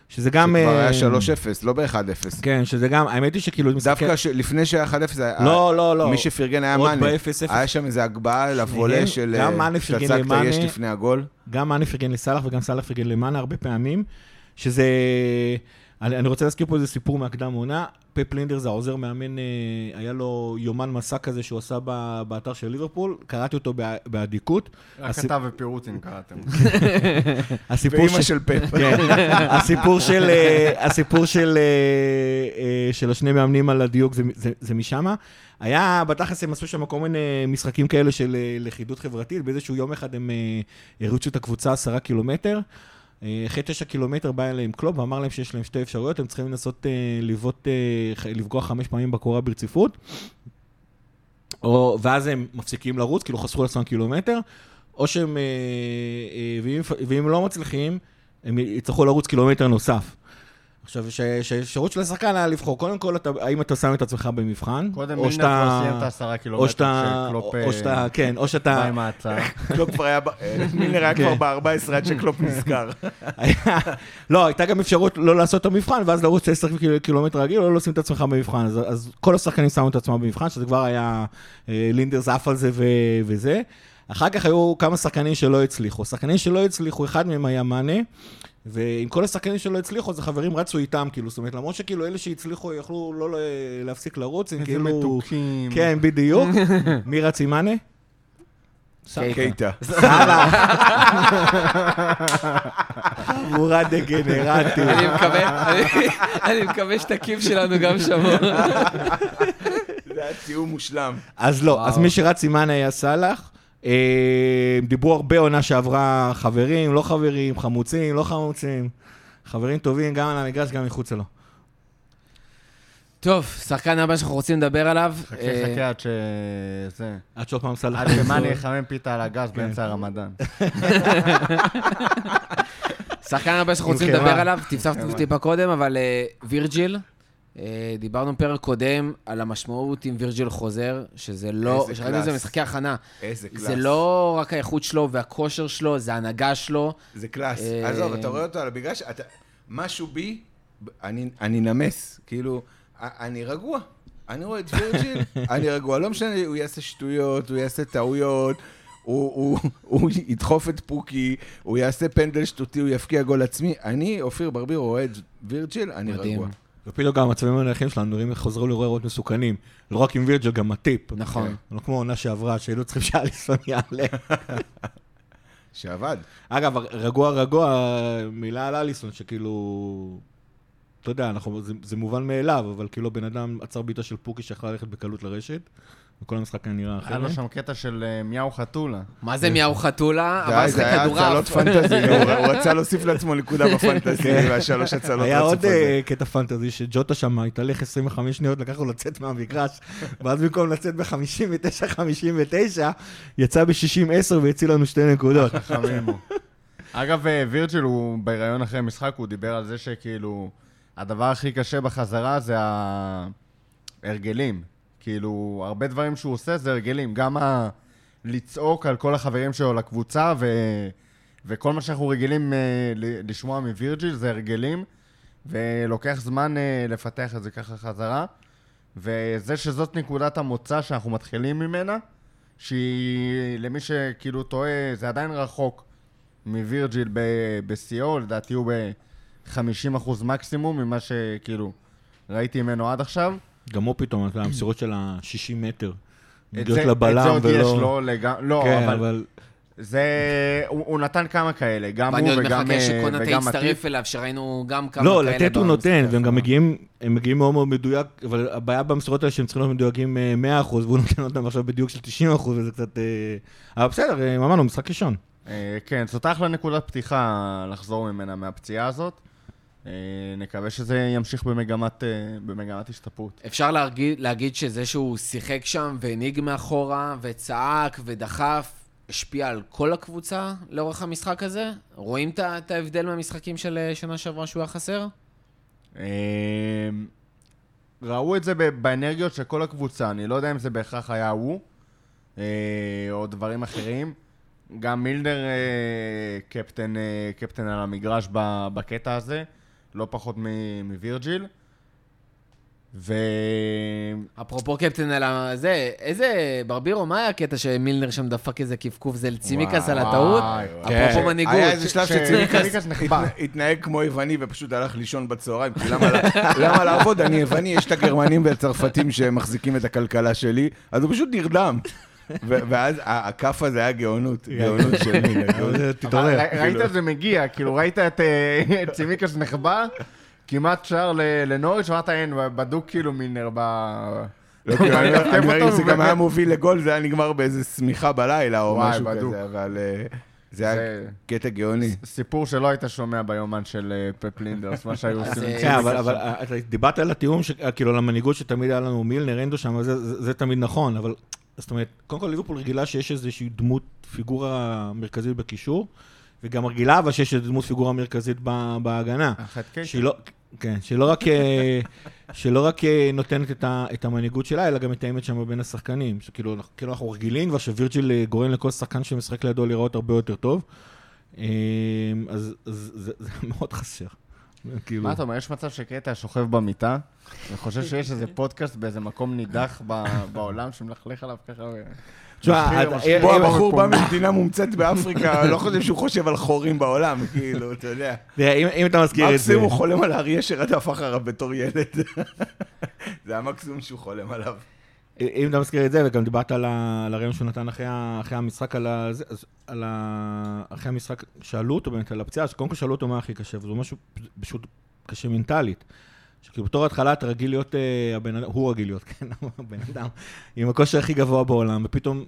שזה גם... שכבר היה אה, 3-0, לא ב-1-0. כן, שזה גם, האמת היא שכאילו... דווקא ש- לפני שהיה 1-0, היה- לא, לא, לא. מי שפרגן היה מאנה. ב-0-0. היה שם איזה הגבהה לבולה של... גם אה, מאנה פרגן שצקת למאנה. יש לפני הגול. גם מאנה פרגן לסאלח וגם סאלח פרגן למאנה הרבה פעמים, שזה... אני רוצה להזכיר פה איזה סיפור מהקדם עונה. פפ לינדר זה העוזר מאמן, אה, היה לו יומן מסע כזה שהוא עשה באתר של ליברפול, קראתי אותו בא- באדיקות. רק אתה ופירוט אם קראתם. הסיפור ואימא של פפ. כן, הסיפור של, אה, אה, של השני מאמנים על הדיוק זה, משם. היה, בתכלס הם עשו שם כל מיני משחקים כאלה של לכידות חברתית, באיזשהו יום אחד הם הריצו את הקבוצה עשרה קילומטר. אה, אחרי תשע קילומטר בא אליהם קלוב ואמר להם שיש להם שתי אפשרויות, הם צריכים לנסות אה, לבעוט, אה, לפגוע חמש פעמים בקורה ברציפות, או, ואז הם מפסיקים לרוץ, כאילו חסכו לעצמם קילומטר, או שהם, ואם, ואם לא מצליחים, הם יצטרכו לרוץ קילומטר נוסף. עכשיו, ש- שהאפשרות של השחקן היה לבחור, קודם כל, אתה, האם אתה שם את עצמך במבחן, קודם מילנר שאתה... כבר סיים את העשרה קילומטר שאתה, שקלופ או שאתה, כן, או שאתה, עם ההצעה. קלופ כבר היה... אה, מילנר היה כבר ב-14 עד שקלופ נזכר. לא, הייתה גם אפשרות לא לעשות את המבחן, ואז לרוץ 10 קיל- קילומטר רגיל, או לא לשים את עצמך במבחן. אז, אז כל השחקנים שמו את עצמם במבחן, שזה כבר היה, אה, לינדר זף על זה וזה. אחר כך היו כמה שחקנים שלא הצליחו. שחקנים שלא הצליחו, אחד מהם היה מאנה, ועם כל השחקנים שלא הצליחו, אז החברים רצו איתם, כאילו, זאת אומרת, למרות שכאילו אלה שהצליחו יכלו לא ל- להפסיק לרוץ, הם איזה כאילו... מתוקים. כן, בדיוק. מי רץ עם מאנה? קייטה. סאלח. חבורה דגנרטית. אני מקווה- אני- מקווה שתקים שלנו גם שמעו. זה היה תיאום מושלם. אז לא. אז מי שרץ עם מאנה היה סאלח. אה, דיברו הרבה עונה שעברה חברים, לא חברים, חמוצים, לא חמוצים. חברים טובים גם על המגרש, גם מחוצה לו. טוב, שחקן הבא שאנחנו רוצים לדבר עליו. חכה, אה, חכה עד שזה... עד שעוד פעם סאלח. עד שמאני יחמם פיתה על הגז באמצע הרמדאן. שחקן הבא שאנחנו רוצים לדבר. עליו, פספסנו טיפה קודם, אבל אה, וירג'יל, אה, דיברנו פרק קודם על המשמעות אם וירג'יל חוזר, שזה לא, איזה שראינו את זה class. במשחקי הכנה. איזה class. זה לא רק האיכות שלו והכושר שלו, זה ההנהגה שלו. זה class. אה, עזוב, אתה רואה אותו על המגרש. משהו בי, אני נמס. כאילו, אני רגוע. אני רואה את וירג'יל, אני רגוע. לא משנה, הוא יעשה שטויות, הוא יעשה טעויות. הוא, הוא, הוא ידחוף את פוקי, הוא יעשה פנדל שטותי, הוא יפקיע גול עצמי. אני, אופיר ברביר, רואה את וירג'יל, אני מדהים. רגוע. ופתאום גם המצבים הנייחים שלנו נראים חוזרו לראות מסוכנים. לא רק עם וירג'ל, גם הטיפ. נכון. לא כמו העונה שעברה, שהיינו צריכים שאליסון יעלה. שעבד. אגב, רגוע רגוע, מילה על אליסון, שכאילו... אתה יודע, אנחנו, זה, זה מובן מאליו, אבל כאילו בן אדם עצר בעיטה של פוקי שיכולה ללכת בקלות לרשת, וכל המשחק היה נראה היה לו אחרת. שם קטע של אה, מיהו חתולה. מה זה מיהו חתולה? אבל זה זה היה הצלות כדורעף. פנטזי, הוא רצה להוסיף לעצמו נקודה בפנטזי, והשלוש הצלות היה עוד. אה, קטע פנטזי שג'וטה שם התהלך 25 שניות, לקח לו לצאת מהמגרש, ואז במקום לצאת ב-59-59, יצא ב-60-10 והציל לנו שתי נקודות. אגב, אה, וירג'יל הוא בהיריון אחרי משחק, הוא דיבר על זה שכאילו, הדבר הכי קשה בחזרה זה ההרגלים. כאילו, הרבה דברים שהוא עושה זה הרגלים. גם ה... לצעוק על כל החברים שלו לקבוצה, ו... וכל מה שאנחנו רגילים ל- לשמוע מווירג'יל זה הרגלים, ולוקח זמן אה, לפתח את זה ככה חזרה. וזה שזאת נקודת המוצא שאנחנו מתחילים ממנה, שהיא, למי שכאילו טועה, זה עדיין רחוק מווירג'יל בשיאו, לדעתי הוא ב-50% מקסימום ממה שכאילו ראיתי ממנו עד עכשיו. גם הוא פתאום, אתה יודע, המסירות של ה-60 מטר. את מגיעות זה, לבלם את זה עוד ולא... יש לו, לג... לא, כן, אבל, אבל... זה... הוא, הוא נתן כמה כאלה, גם ואני הוא עוד וגם, מחכה אה, שקונאטה וגם יצטרף הטיפ. אליו, שראינו גם כמה לא, כאלה. לתת הוא נותן, והם. גם מגיעים, הם מגיעים מאוד מאוד מדויק, אבל הבעיה במסירות האלה שהם צריכים להיות מדויקים אה, 100%, והוא נותן אותם עכשיו בדיוק של 90%, וזה קצת... אה, אבל בסדר, אה, אמרנו, משחק ראשון. אה, כן, זאת אחלה נקודת פתיחה לחזור ממנה מהפציעה הזאת. אה, נקווה שזה ימשיך במגמת, אה, במגמת השתפרות. אפשר להגיד, להגיד שזה שהוא שיחק שם והנהיג מאחורה וצעק ודחף, השפיע על כל הקבוצה לאורך המשחק הזה? רואים את ההבדל מהמשחקים של אה, שנה שעברה שהוא היה חסר? ראו את זה באנרגיות של כל הקבוצה, אני לא יודע אם זה בהכרח היה הוא, או דברים אחרים. גם מילדר אה, קפטן, קפטן על המגרש בקטע הזה, לא פחות מ- מווירג'יל. ו... אפרופו קפטן על הזה, איזה, ברבירו, מה היה הקטע שמילנר שם דפק איזה קפקוף? זה לצימקס על הטעות? אפרופו כן. מנהיגות. היה איזה שלב ש- שציניקס ציניקס נחבא. התנ- התנהג כמו יווני ופשוט הלך לישון בצהריים, כי למה לעבוד? אני יווני, יש את הגרמנים והצרפתים שמחזיקים את הכלכלה שלי, אז הוא פשוט נרדם. ואז ה- הכף הזה היה גאונות, גאונות של מילר. גאונות. אבל תתעורר. ראית את זה מגיע, כאילו ראית את אה, צימיקס נחבא, כמעט שער ל- לנוריץ', ואמרת אין, בדוק כאילו מילנר ב... אני אותו זה גם היה מוביל לגול, זה היה נגמר באיזה שמיכה בלילה או משהו. כזה, אבל אה, זה היה זה קטע גאוני. סיפור שלא היית שומע ביומן של אה, פפ לינדרס, מה שהיו עושים. כן, אבל, דיברת על התיאום, כאילו, על המנהיגות שתמיד היה לנו מילנר, אנדו שם, זה, זה, זה תמיד נכון, אבל זאת אומרת, קודם כל ליברפול רגילה שיש איזושהי דמות, פיגורה מרכזית בקישור, וגם רגילה אבל שיש איזו דמות פיגורה מרכזית בהגנה. אחת. שהיא לא, כן, שלא רק, אה, שלא רק אה, נותנת את, ה, את המנהיגות שלה, אלא גם מתאמת שם בין השחקנים. שכאילו, אנחנו- כאילו אנחנו רגילים כבר שווירג'יל אה, גורם לכל שחקן שמשחק לידו לראות הרבה יותר טוב. אז, אז זה, זה מאוד חסר. כאילו... מה אתה אומר, יש מצב שקטע שוכב במיטה, וחושב שיש איזה פודקאסט באיזה מקום נידח ב- בעולם שמלכלך עליו ככה. ו- תשמע, אם- הבחור בא פה. ממדינה מומצאת באפריקה, לא חושב שהוא חושב על חורים בעולם, כאילו, אתה יודע. תראה, אם- אם אתה מזכיר את זה... מקסימום הוא חולם על האריה שרדף אחריו בתור ילד. זה המקסימום שהוא חולם עליו. אם אתה מזכיר את זה, וגם דיברת על הרעיון שהוא נתן אחרי המשחק, על ה-. אחרי המשחק, שאלו אותו באמת על הפציעה, אז קודם כל שאלו אותו מה הכי קשה, וזה משהו פשוט קשה מנטלית. שכאילו בתור התחלה אתה רגיל להיות, אה, הבן אדם, הוא רגיל להיות, כן, הבן אדם, עם הכושר הכי גבוה בעולם, ופתאום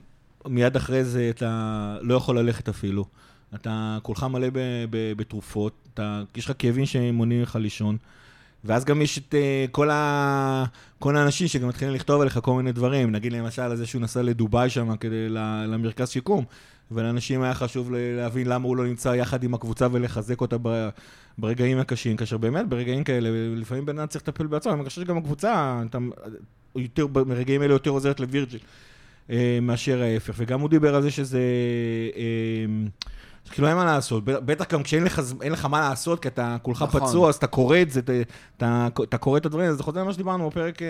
מיד אחרי זה אתה לא יכול ללכת אפילו. אתה כולך מלא בתרופות, יש לך כאבים שמונעים לך לישון. ואז גם יש את uh, כל, ה... כל האנשים שגם מתחילים לכתוב עליך כל מיני דברים. נגיד למשל על זה שהוא נסע לדובאי שם כדי. למרכז שיקום, ולאנשים היה חשוב להבין למה הוא לא נמצא יחד עם הקבוצה ולחזק אותה. ברגעים הקשים, כאשר באמת ברגעים כאלה, לפעמים בן אדם צריך לטפל בעצמו, אני חושב שגם הקבוצה, אתה... יותר, ברגעים האלה יותר עוזרת לווירג'יל אה, מאשר ההפך. וגם הוא דיבר על זה שזה... אה, כאילו אין מה לעשות, בטח גם כשאין לך, לך מה לעשות, כי אתה כולך נכון. פצוע, אז אתה קורא את זה, אתה, אתה, אתה קורא את הדברים, אז זה חוזר למה שדיברנו בפרק... אה,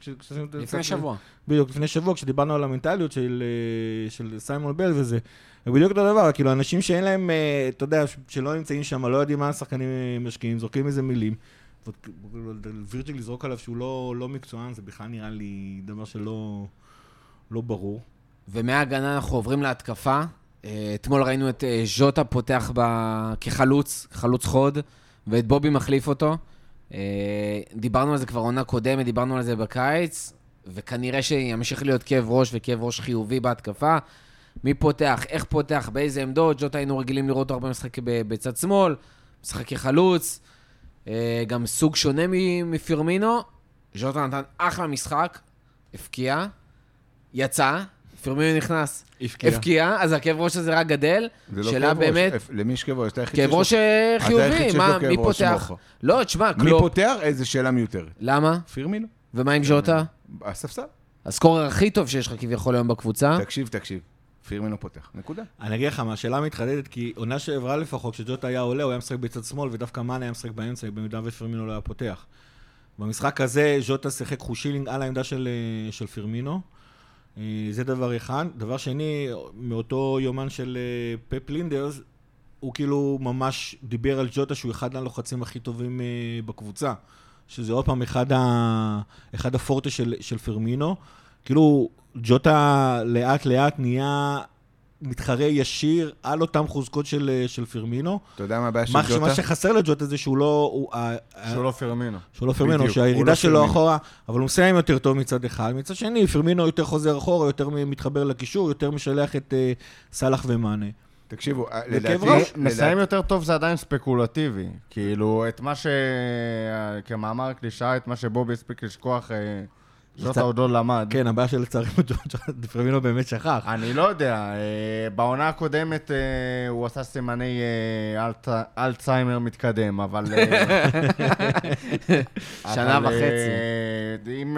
כש- זה לפני שבוע. בדיוק, לפני שבוע, כשדיברנו על המנטליות של, אה, של סיימון בל וזה. זה בדיוק אותו דבר, כאילו, אנשים שאין להם, אה, אתה יודע, שלא נמצאים שם, לא יודעים מה השחקנים משקיעים, זורקים איזה מילים. וירג'יל לזרוק עליו שהוא לא, לא מקצוען, זה בכלל נראה לי דבר שלא לא ברור. ומההגנה אנחנו עוברים להתקפה. אה, אתמול ראינו את אה, ז'וטה פותח ב... כחלוץ, חלוץ חוד, ואת בובי מחליף אותו. אה, דיברנו על זה כבר עונה קודמת, דיברנו על זה בקיץ, וכנראה שימשיך להיות כאב ראש וכאב ראש חיובי בהתקפה. מי פותח, איך פותח, באיזה עמדות. ז'וטה היינו רגילים לראות אותו הרבה משחק בצד שמאל, משחק כחלוץ. גם סוג שונה מפירמינו. ז'וטה נתן אחלה משחק, הפקיע, יצא, פירמינו נכנס. הבקיע, אז הכאב ראש הזה רק גדל. זה לא שאלה כאב ראש. באמת, איפ- למי יש כאב ראש? אתה היחיד כאב שיש לו- ראש אה, חיובי, מה, מי ראש פותח? לא, תשמע, מי קלופ. פותח? איזה שאלה מיותרת. למה? פירמינו. ומה עם ז'וטה? הספסל. הסקורר הכי טוב שיש לך כביכול היום בקבוצה. תקשיב, תקשיב. פירמינו פותח. נקודה. אני אגיד לך מה, השאלה מתחדדת, כי עונה שעברה לפחות, כשג'וטה היה עולה, הוא היה משחק בצד שמאל, ודווקא מאנה היה משחק באמצע, במידה ופרמינו לא היה פותח. במשחק הזה, ז'וטה שיחק חושילינג על העמדה של, אה, של פירמינו. אה, זה דבר אחד. דבר שני, מאותו יומן של אה, פפ לינדרס, הוא כאילו ממש דיבר על ג'וטה שהוא אחד הלוחצים הכי טובים אה, בקבוצה. שזה עוד פעם אחד, ה... אחד הפורטה של, של פרמינו. כאילו, ג'וטה לאט לאט נהיה מתחרה ישיר על אותם חוזקות של, אה, של פרמינו. אתה יודע מה הבעיה של ג'וטה? מה שחסר לג'וטה זה שהוא לא... הוא, ה- ה- שהוא לא פרמינו. שהוא לא פרמינו, בדיוק, שהירידה לא שלו פרמינו. אחורה, אבל הוא מסיים יותר טוב מצד אחד. מצד שני, פרמינו יותר חוזר אחורה, יותר מתחבר לקישור, יותר משלח את אה, סאלח ומאנה. תקשיבו, אה, לדעתי... מסיים לדעתי- יותר טוב זה עדיין ספקולטיבי. כאילו, את מה ש... כמאמר קלישאה, את מה שבובי הספיק לשכוח, אה, זאת עוד לא למד. כן, הבעיה של לצערי, פרמינו באמת שכח. אני לא יודע, אה, בעונה הקודמת אה, הוא עשה סימני אה, אלצהיימר מתקדם, אבל... שנה וחצי.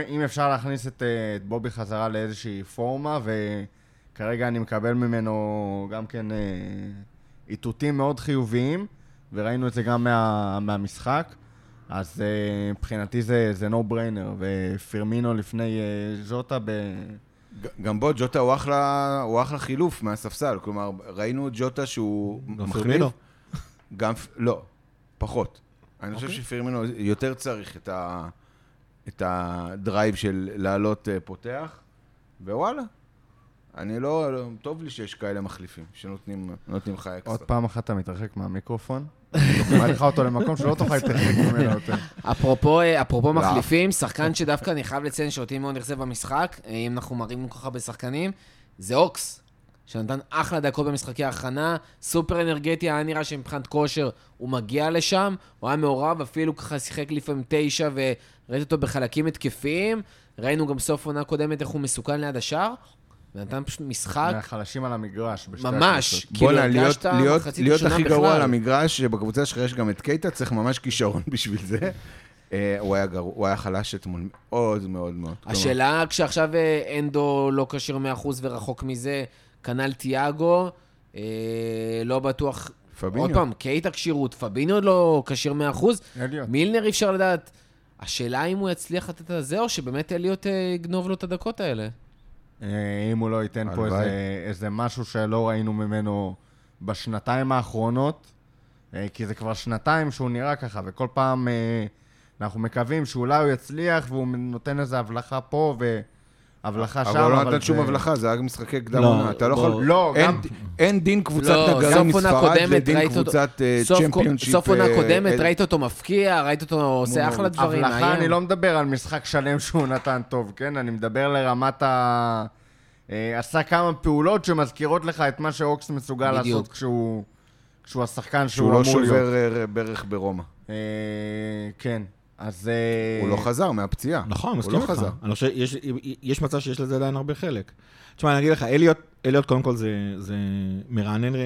אם, אפשר להכניס את, בובי חזרה לאיזושהי פורמה, וכרגע אני מקבל ממנו גם כן איתותים מאוד חיוביים, וראינו את זה גם מה, מהמשחק. אז אה, מבחינתי זה, זה no brainer, ופירמינו לפני אה, ז'וטה ב... גם בו, ג'וטה הוא אחלה, הוא אחלה חילוף מהספסל. כלומר, ראינו את ג'וטה שהוא גם מחליף. גם, לא, פחות. אני חושב אוקיי. שפירמינו יותר צריך את, ה, את הדרייב של לעלות אה, פותח, ווואלה. אני לא, לא, טוב לי שיש כאלה מחליפים, שנותנים נותנים לך אקסטרה. עוד פעם אחת אתה מתרחק מהמיקרופון, לך אותו למקום שלא תוכל להתרחק ממנו יותר. אפרופו, אה, לא. מחליפים, שחקן שדווקא אני חייב לציין שאותי מאוד אכזב במשחק, אה, אם אנחנו מראים כל כך הרבה שחקנים, זה אוקס, שנתן אחלה דקות במשחקי ההכנה, סופר אנרגטי, היה נראה שמבחינת כושר הוא מגיע לשם, הוא היה מעורב, אפילו ככה שיחק לפעמים תשע, וראיתי אותו בחלקים התקפיים, ראינו גם סוף עונה קודמת איך הוא מסוכן ליד השער, ונתן פשוט משחק מהחלשים על המגרש. ממש. כאילו בואנה, להיות, הרגשת להיות, מחצית להיות ראשונה הכי גרוע על בכלל. המגרש, שבקבוצה שלך יש גם את קייטה, צריך ממש כישרון בשביל זה. אה, הוא היה גרוע, הוא היה חלש אתמול מאוד מאוד מאוד. כלומר, השאלה, כשעכשיו אה, אנדו לא כשיר 100% ורחוק מזה, כנ"ל תיאגו, אה, לא בטוח פביניו. עוד פעם, קייט הכשירות, פביניו עוד לא כשיר 100%, אליוט. מילנר אי אפשר לדעת. השאלה אם הוא יצליח לתת את זה, או שבאמת אליוט אה, יגנוב לו את הדקות האלה. אה, אם הוא לא ייתן פה. איזה, איזה משהו שלא ראינו ממנו בשנתיים האחרונות, אה, כי זה כבר שנתיים שהוא נראה ככה, וכל פעם אה, אנחנו מקווים שאולי הוא יצליח והוא נותן איזה הבלחה פה והבלחה שם, אבל הוא לא נתן שום הבלחה, זה היה משחקי קדם לא, עונה. אתה לא. יכול... לא, גם... אין דין קבוצת לא, נגרים מספרד לדין קבוצת אה, צ'מפיונשיפ. סוף עונה אה, קודמת, ראית אותו מפקיע, ראית אותו עושה אחלה דברים. הבלחה. אני לא מדבר על משחק שלם שהוא נתן טוב, כן? אני מדבר לרמת ה... אה, עשה כמה פעולות שמזכירות לך את מה שאוקס מסוגל. לעשות כשהוא, השחקן שהוא שהוא לא אמור להיות. שובר אה, ברך ברומא. כן, אז... אה, הוא לא חזר מהפציעה. נכון, אני הוא מסכים לא איתך. חזר. אני חושב, יש, יש מצב שיש לזה עדיין הרבה חלק. תשמע, אני אגיד לך, אליוט, אליוט קודם כל זה, זה מרענן אה,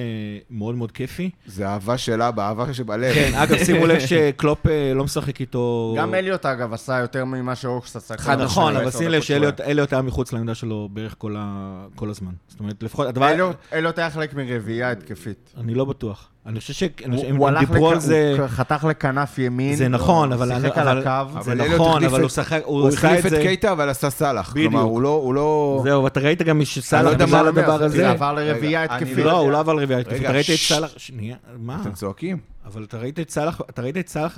מאוד מאוד כיפי. זה אהבה שלה באהבה שבלב. כן, אגב, שימו לב שקלופ אה, לא משחק איתו... גם אליוט, אגב, עשה יותר ממה שאוקס עשה. חד נכון, אבל עשר שים לב. שאליוט היה מחוץ לעמדה שלו בערך כל, ה, כל הזמן. זאת אומרת, לפחות הדבר... אליוט- אליוט היה חלק מרביעייה התקפית. אני לא בטוח. אני חושב שהם הוא- הוא דיברו לכ- על זה... הוא חתך לכנף ימין. זה נכון, אבל... שיחק אבל- על הקו. זה נכון, אבל הוא שחק... הוא הוא החליף את את זה... קייטה, אבל עשה סאלח. בדיוק. כלומר, הוא לא... הוא לא... זהו, ואתה ראית גם שסאלח לא בגלל הדבר זה הזה... עבר לרביעייה התקפית. לא, הוא לא עבר לרביעייה התקפית. אתה ראית את. סאלח... שנייה, מה? אתם צועקים? אבל אתה ראית את סאלח, אתה ראית את סאלח,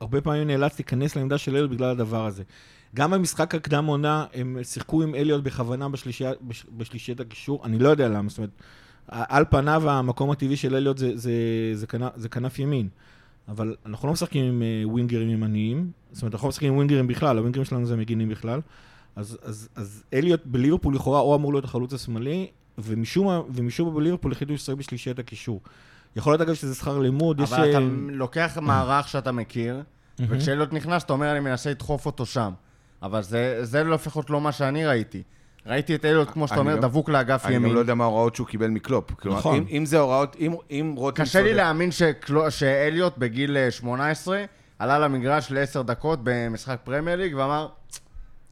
הרבה פעמים נאלץ להיכנס לעמדה של אליוט בגלל הדבר הזה. גם במשחק הקדם עונה, הם שיחקו עם אליוט בכוונה בשלישיית הקישור, אני לא יודע למה, זאת אומרת, על פניו המקום הטבעי של אליוט זה, זה, זה, כנף, זה כנף ימין. אבל אנחנו לא משחקים עם אה, ווינגרים ימניים, זאת אומרת, אנחנו לא משחקים עם ווינגרים בכלל, הווינגרים שלנו זה מגינים בכלל. אז, אז, אז אליוט בליברפול לכאורה, הוא אמור להיות החלוץ השמאלי, ומשום מה- בליברפול החליטו לשחק בשלישיית הקישור. יכול להיות אגב שזה שכר לימוד, יש... אבל אתה אה, לוקח מערך שאתה מכיר, וכשאליוט נכנס, אתה אומר, אני מנסה לדחוף אותו שם. אבל זה, זה לפחות לא מה שאני ראיתי. ראיתי את אליוט, כמו שאתה אני אומר, גם- דבוק לאגף אני גם ימין. לא יודע מה ההוראות שהוא קיבל מקלופ. כלומר, נכון. אם- אם זה הוראות... אם- אם רותם קשה לי להאמין שקלו- שאליוט בגיל אה, 18 עלה למגרש לעשר דקות במשחק פרמייר ליג ואמר,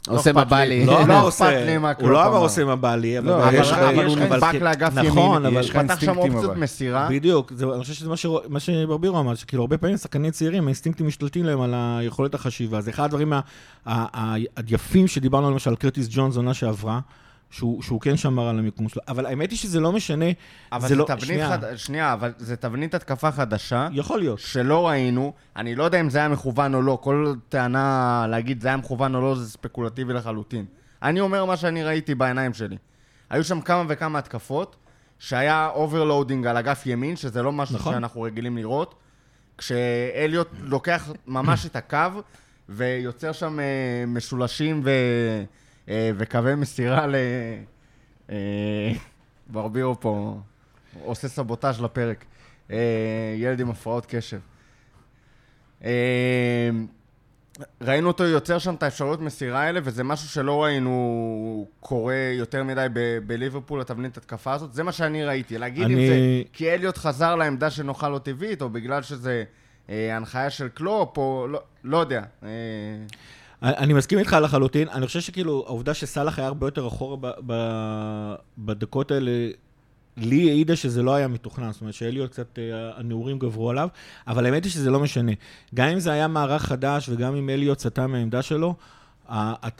עושה אכפת מה בא לי. לא לא אמר אכפת לי עושה, מה הוא קלופ לא אמר. עושה מה בא לי, אבל... לא, יש לך- כן, לאגף נכון, ימין, אבל- יש לך פתח שם אינסטינקטים, אופציות אבל. מסירה. בדיוק, זה, אני חושב שזה מה, שברבירו אמר, שכאילו הרבה פעמים שחקנים צעירים, האינסטינקטים משתלטים להם על היכולת החשיבה. זה אחד הדברים היפים שדיברנו עליהם, למשל על קרטיס ג'ונס עונה שעברה, שהוא, שהוא כן שמר על המיקום שלו, אבל האמת היא שזה לא משנה, אבל זה זה לא- תבנית שנייה. חד... שנייה, אבל זה תבנית התקפה חדשה. יכול להיות. שלא ראינו, אני לא יודע אם זה היה מכוון או לא, כל טענה להגיד זה היה מכוון או לא זה ספקולטיבי לחלוטין. אני אומר מה שאני ראיתי בעיניים שלי. היו שם כמה וכמה התקפות, שהיה overloading על אגף ימין, שזה לא משהו נכון. שאנחנו רגילים לראות, כשאליוט לוקח ממש את הקו, ויוצר שם אה, משולשים ו... אה, וקווי מסירה ל... אה, ברבירו פה עושה סבוטאז' לפרק. אה, ילד עם הפרעות קשב. ראינו אותו יוצר שם את האפשרויות מסירה האלה, וזה משהו שלא ראינו קורה יותר מדי ב- בליברפול, התבנית התקפה הזאת. זה מה שאני ראיתי. להגיד אם אני- זה כי אליוט חזר לעמדה שנוחה לו טבעית, או בגלל שזה אה, הנחיה של קלופ, או לא, לא יודע. אה, אני מסכים איתך לחלוטין, אני חושב שכאילו, העובדה שסאלח היה הרבה יותר אחורה ב, ב, בדקות האלה, לי העידה שזה לא היה מתוכנן, זאת אומרת שאליוט קצת, אה, הנעורים גברו עליו, אבל האמת היא שזה לא משנה. גם אם זה היה מערך חדש וגם אם אליוט סטה מהעמדה שלו,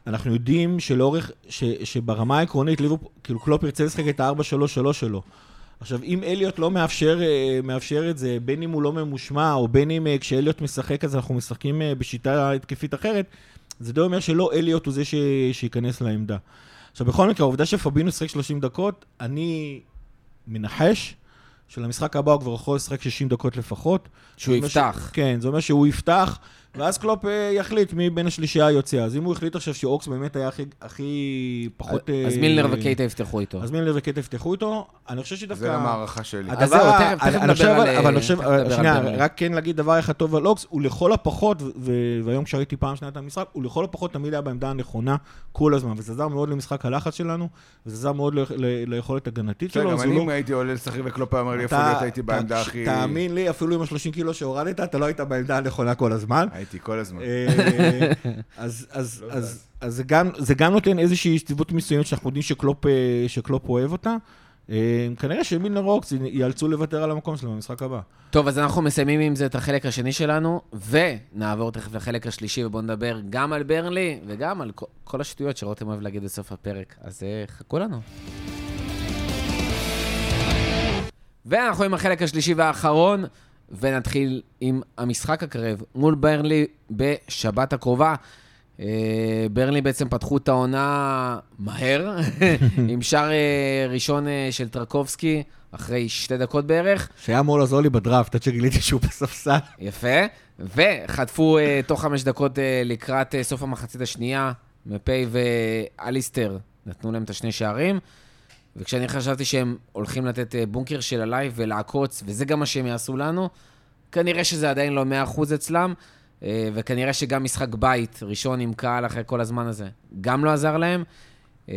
אנחנו יודעים שלאורך, ש, שברמה העקרונית, ליברפול, כאילו קלופ ירצה לשחק את ה-4-3-3 שלו. עכשיו, אם אליוט לא מאפשר, אה, מאפשר את זה, בין אם הוא לא ממושמע, או בין אם אה, כשאליוט משחק אז אנחנו משחקים בשיטה התקפית אחרת, זה די אומר שלא אליוט הוא זה ש... שייכנס לעמדה. עכשיו, בכל מקרה, העובדה שפבינו ישחק 30 דקות, אני מנחש שלמשחק הבא הוא כבר יכול לשחק 60 דקות לפחות. שהוא יפתח. ש... כן, זה אומר שהוא יפתח, ואז קלופ אה, יחליט מי בין השלישייה היוצאה. אז אם הוא החליט עכשיו שאוקס באמת היה הכי, הכי פחות... אז אה, מילנר וקייטה יפתחו איתו. אז מילנר וקייטה יפתחו איתו. אני חושב שדווקא... זה גם הערכה שלי. אז זהו, תכף- תכף אני נדבר חושב, על, אבל- אבל אה, אני חושב, שנייה. רק כן להגיד דבר אחד טוב על אוקס, הוא לכל הפחות, והיום כשראיתי פעם שנייה את המשחק, הוא לכל הפחות תמיד היה בעמדה הנכונה כל הזמן, וזה עזר מאוד למשחק הלחץ שלנו, וזה עזר מאוד ל- ל- ליכולת הגנתית שלו. גם אז אני, אם לא- הייתי עולה לשחק וקלופ היה אומר לי איפה להיות, הייתי בעמדה הכי... תאמין לי, אפילו עם ה-30 קילו שהורדת, אתה לא היית בעמדה הנכונה כל הזמן. הייתי כל הזמן. אה, אז, אז, לא זה, גם, זה גם נותן איזושהי יציבות מסוימת שאנחנו יודעים שקלופ, אה, אוהב אותה. אה, כנראה שמילנר ואוקס ייאלצו לוותר על המקום שלהם במשחק הבא. טוב, אז אנחנו מסיימים עם זה את החלק השני שלנו, ונעבור תכף לחלק השלישי, ובואו נדבר גם על ברנלי וגם על כל- השטויות שרותם אוהב להגיד בסוף הפרק. אז חכו לנו. ואנחנו עם החלק השלישי והאחרון, ונתחיל עם המשחק הקרב מול ברנלי בשבת הקרובה. אה, ברנלי בעצם פתחו את העונה מהר, עם שער אה, ראשון אה, של טרקובסקי, אחרי שתי דקות בערך. שהיה אמור לעזור לי בדראפט, עד שגיליתי שהוא בספסל. יפה. וחטפו תוך חמש דקות לקראת סוף המחצית השנייה, מופאי ואליסטר נתנו להם את השני שערים. וכשאני חשבתי שהם הולכים לתת אה, בונקר של הלייב ולעקוץ, וזה גם מה שהם יעשו לנו, כנראה שזה עדיין לא 100% אצלם, אה, וכנראה שגם משחק בית ראשון עם קהל אחרי כל הזמן הזה, גם לא עזר להם. Uh,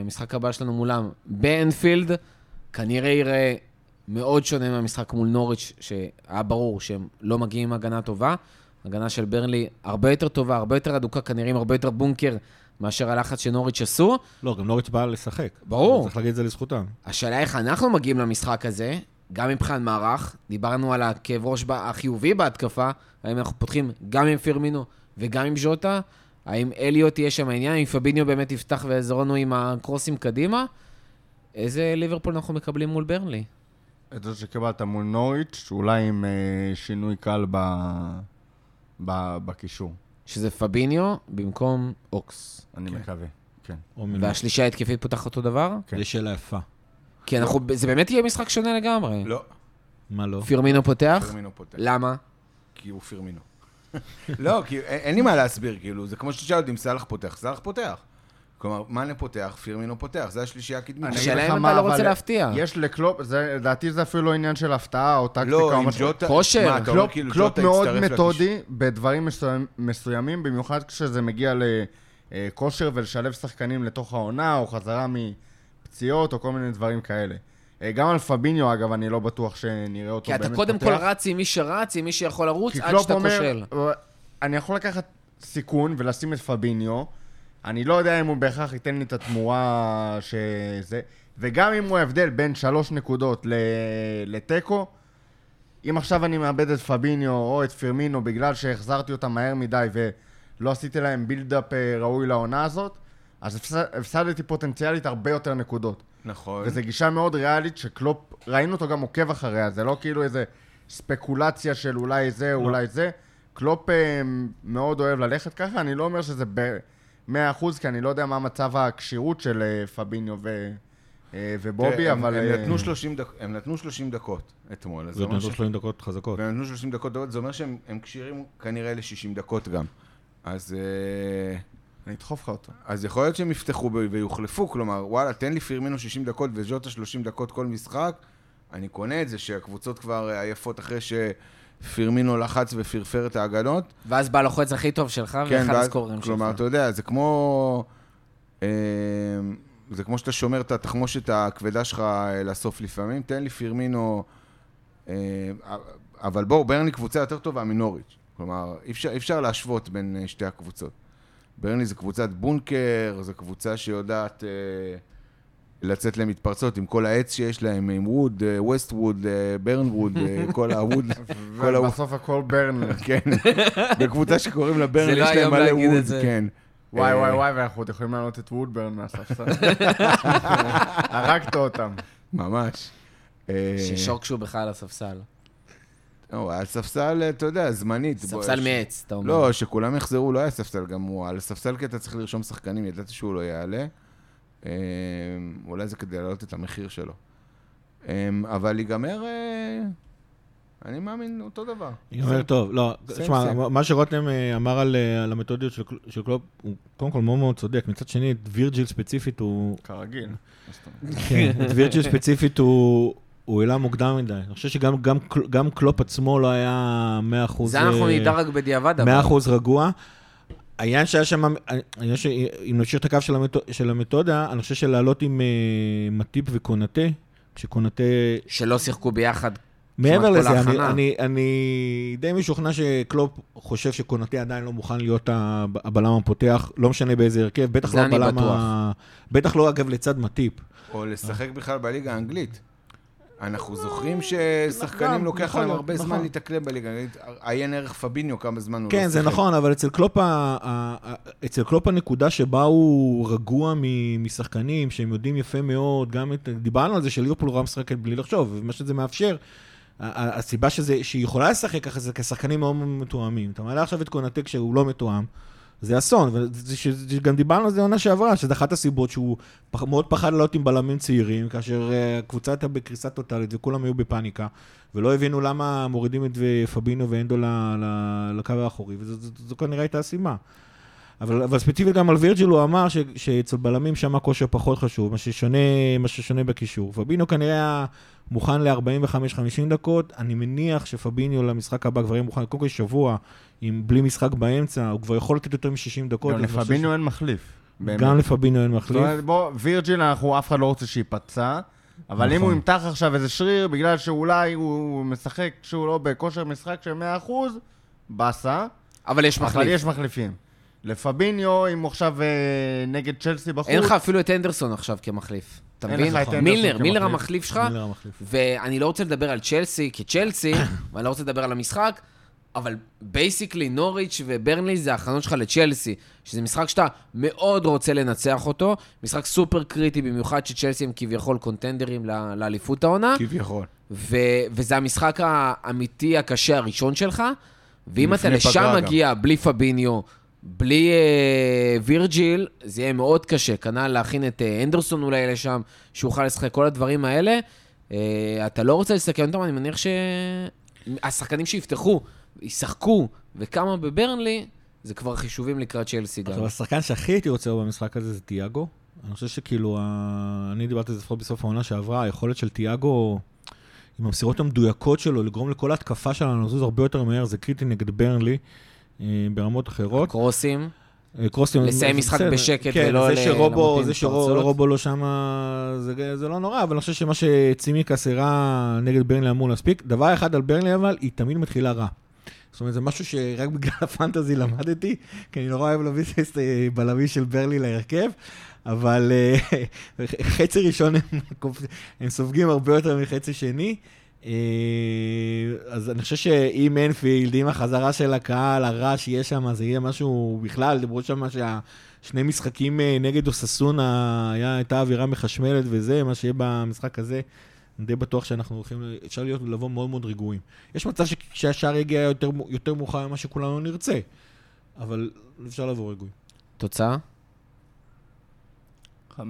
המשחק הבא שלנו מולם באנפילד, כנראה יראה מאוד שונה מהמשחק מול נוריץ', שהיה ברור שהם לא מגיעים עם הגנה טובה. הגנה של ברנלי הרבה יותר טובה, הרבה יותר אדוקה, כנראה עם הרבה יותר בונקר מאשר הלחץ שנוריץ' עשו. לא, גם נוריץ' בא לשחק. ברור. צריך להגיד את זה לזכותם. השאלה איך אנחנו מגיעים למשחק הזה, גם מבחינת מערך, דיברנו על הכאב ראש החיובי בהתקפה, האם אנחנו פותחים גם עם פירמינו וגם עם ז'וטה, האם אליוט יהיה שם העניין, אם פביניו באמת יפתח ויעזור לנו עם הקרוסים קדימה, איזה ליברפול אנחנו מקבלים מול ברנלי? את זה שקיבלת מול נוריץ', אולי עם אה, שינוי קל ב... ב... בקישור, שזה פביניו במקום אוקס. אני מקווה. כן. או מלא. והשלישה ההתקפית פותחת אותו דבר? כן. זו שאלה יפה. כי אנחנו, זה באמת יהיה משחק שונה לגמרי. לא, מה לא? פירמינו פותח? פירמינו פותח. למה? כי הוא פירמינו. לא, כי אין לי מה להסביר, כאילו, זה כמו שתשאל אותי אם סאלח פותח, סאלח פותח. כלומר, מאנה פותח, פירמינו פותח, זה השלישייה הקדמית. אני השאלה אגיד לך אם אתה מה, לא רוצה להפתיע. יש לקלופ, זה- לדעתי זה אפילו לא עניין של הפתעה או טקטיקה לא, או משהו. ג'וטה... כושר. קלופ, כאילו מאוד מתודי בדברים מסוימים, במיוחד כשזה מגיע לכושר ולשלב שחקנים לתוך העונה, או חזרה מפציעות, או כל מיני דברים כאלה. אה, גם על פביניו, אגב, אני לא בטוח שנראה אותו כי באמת אתה קודם כל פותח. רץ עם מי שרץ, עם מי שיכול לרוץ, כי עד שאתה כושל. "אה, אני יכול לקחת סיכון ולשים את פביניו, אני לא יודע אם הוא בהכרח ייתן לי את התמורה שזה, וגם אם הוא ההבדל בין שלוש נקודות לתיקו, אם עכשיו אני מאבד את פביניו או את פירמינו בגלל שהחזרתי אותם מהר מדי ולא עשיתי להם בילדאפ אה, ראוי לעונה הזאת, אז הפסד- הפסדתי פוטנציאלית הרבה יותר נקודות. נכון. וזו גישה מאוד ריאלית שקלופ, ראינו אותו גם עוקב אחריה, זה לא כאילו איזה ספקולציה של אולי זה, לא. אולי זה. קלופ אה, מאוד אוהב ללכת ככה, אני לא אומר שזה ב-100%, כי אני לא יודע מה מצב הכשירות של אה, פביניו ו... אה, ובובי, תראה, הם- אבל... הם אה, נתנו 30 דק- הם נתנו 30 דקות אתמול, אומר נתנו ש- 30 דקות חזקות. והם נתנו 30 דקות, זה אומר שהם הם כשירים כנראה ל-60 דקות גם. אז... אני אדחוף לך אותו. אז יכול להיות שהם יפתחו ויוחלפו, כלומר, וואלה, תן לי פירמינו 60 דקות וז'וטה 30 דקות כל משחק, אני קונה את זה שהקבוצות כבר עייפות אחרי שפירמינו לחץ ופרפר את ההגנות. ואז בא לוחץ הכי טוב שלך, ואחד כן, ואז- הסקוררים שלך. כלומר, אתה יודע, זה כמו... אה, זה כמו שאתה שומר את התחמושת הכבדה שלך אה, לסוף לפעמים, תן לי פירמינו... אה, אבל בואו, ברני קבוצה יותר טובה מנוריץ'. כלומר, אי אפשר, אי אפשר להשוות בין שתי הקבוצות. ברני זה קבוצת בונקר, זו קבוצה שיודעת אה, לצאת למתפרצות עם כל העץ שיש להם, עם ווד, ווסט ווד, ברן ווד, כל הווד. ובסוף הכל ברנלי. כן, בקבוצה שקוראים לה ברן, זה לא יש להם מלא ווד. כן. וואי אה, וואי וואי, ואנחנו עוד יכולים לעלות את וודברן מהספסל. הרגת אותם. ממש. אה, ששוק שהוא בכלל על הספסל. הוא היה על ספסל, אתה יודע, זמנית. ספסל מעץ, אתה אומר. לא, שכולם יחזרו, לא היה ספסל גם הוא. על ספסל כי אתה צריך לרשום שחקנים, ידעתי שהוא לא יעלה. אה, אולי זה כדי להעלות את המחיר שלו. אה, אבל ייגמר, אה, אני מאמין, אותו דבר. ייגמר טוב, לא, תשמע. מה שרותם אה, אמר על, אה, על המתודיות של, קל- של קלופ, הוא קודם כל מאוד מאוד צודק, מצד שני, את וירג'יל ספציפית הוא... כרגיל. כן, את וירג'יל ספציפית הוא... הוא העלה מוקדם מדי. אני חושב שגם גם, גם קלופ עצמו לא היה 100%... זה אנחנו נדע רק בדיעבד, אבל. 100% רגוע. העניין שהיה שם, העניין שאם נמשיך את הקו של, המתו, של המתודה, אני חושב שלעלות עם אה, מטיפ וקונטה, כשקונטה... שלא שיחקו ביחד מעבר לזה, אני, ההכנה. אני, אני די משוכנע שקלופ חושב שקונטי עדיין לא מוכן להיות הב- הבלם הפותח, לא משנה באיזה הרכב, בטח לא אני הבלם. ה... בטח לא, אגב, לצד מטיפ. או לשחק בכלל בליגה האנגלית. אנחנו זוכרים גם, ששחקנים לוקח יכול להם הרבה נכון. זמן להתאקלם בליגה. עיין ערך פביניו, כמה זמן הוא כן, לא זה שיחק. נכון, אבל אצל קלופ, הנקודה שבה הוא רגוע. משחקנים שהם יודעים יפה מאוד, גם את... דיברנו על זה שליברפול רע משחקת בלי לחשוב, ומה שזה מאפשר, הסיבה שזה, שהיא יכולה לשחק ככה זה כשחקנים מאוד מתואמים. אתה מעלה עכשיו את קונטה כשהוא לא מתואם, זה אסון, וגם דיברנו על זה עונה שעברה, שזו אחת הסיבות שהוא פח, מאוד פחד לעלות עם בלמים צעירים, כאשר אה, הקבוצה הייתה בקריסה טוטאלית וכולם היו בפאניקה, ולא הבינו למה מורידים את פבינו ואנדו לקו האחורי, וזו כנראה הייתה הסיבה. אבל, אבל ספציפית גם על וירג'יל הוא אמר ש, שאצל בלמים שם הכושר פחות חשוב, מה ששונה, מה ששונה בקישור. פבינו כנראה היה מוכן ל-45-50 דקות, אני מניח שפביניו למשחק הבא כבר יהיה מוכן, קודם כל שבוע, עם בלי משחק באמצע, הוא כבר יכול לתת יותר מ-60 דקות. גם לפבינו אין מחליף. באמת. גם לפבינו אין זאת מחליף. אומרת, בוא, וירג'יל, אנחנו, אף אחד לא רוצה שייפצע, אבל אם נכון. הוא ימתח עכשיו איזה שריר, בגלל שאולי הוא משחק כשהוא לא בכושר משחק של 100%, באסה, אבל יש אבל מחליף. יש מחליפים. לפביניו, אם הוא עכשיו אה, נגד צ'לסי בחוץ, אין לך אפילו את אנדרסון עכשיו כמחליף. אתה מבין? מילנר. מילנר המחליף שלך. ואני לא רוצה לדבר על צ'לסי כצ'לסי, ואני לא רוצה לדבר על המשחק, אבל basically נוריץ' וברנלי זה ההכנות שלך לצ'לסי, שזה משחק שאתה מאוד רוצה לנצח אותו, משחק סופר קריטי, במיוחד שצ'לסי הם כביכול contender ים ל- לאליפות העונה, כביכול. ו- וזה המשחק האמיתי הקשה הראשון שלך, ואם אתה לשם. מגיע בלי פביניו, בלי אה, וירג'יל, זה יהיה מאוד קשה. כנ"ל להכין את אה, אנדרסון אולי לשם, שיוכל לשחק כל הדברים האלה. אה, אתה לא רוצה לסכן אותם, אני מניח שהשחקנים שיפתחו, ישחקו, וכמה בברנלי, זה כבר חישובים לקראת צ'לסי גם. עכשיו, השחקן שהכי הייתי רוצה במשחק הזה זה תיאגו. אני חושב שכאילו, ה- אני דיברתי על זה לפחות בסוף העונה שעברה, היכולת של תיאגו, עם המסירות המדויקות שלו, לגרום לכל ההתקפה שלנו לזוז הרבה יותר מהר, זה קריטי נגד ברנלי, ברמות אחרות. קרוסים, אה, קרוסים... לסיים זה משחק. בשקט כן, ולא זה שרובו, זה. שרובו לא שם, זה, זה לא נורא, אבל אני חושב שמה שצימקס הראה נגד ברנלי אמור להספיק. דבר אחד על ברנלי אבל, היא תמיד מתחילה רע. זאת אומרת, זה משהו שרק בגלל הפנטזי למדתי, כי אני נורא אוהב להביא את הבלמי של ברלי להרכב, אבל אה, חצי ראשון הם, הם סופגים הרבה יותר מחצי שני. אה, אז אני חושב שאם אנפילד, עם החזרה של הקהל, הרע שיהיה שם, זה יהיה משהו בכלל, דיברו שם שהשני משחקים אה, נגד אוססונה, היה- הייתה אווירה מחשמלת וזה, מה שיהיה במשחק הזה. אני די בטוח שאנחנו הולכים, אפשר להיות, לבוא מאוד מאוד רגועים. יש מצב שהשער יגיע יותר, יותר מאוחר ממה שכולנו נרצה, אבל אפשר לבוא רגועים. תוצאה? 5-0.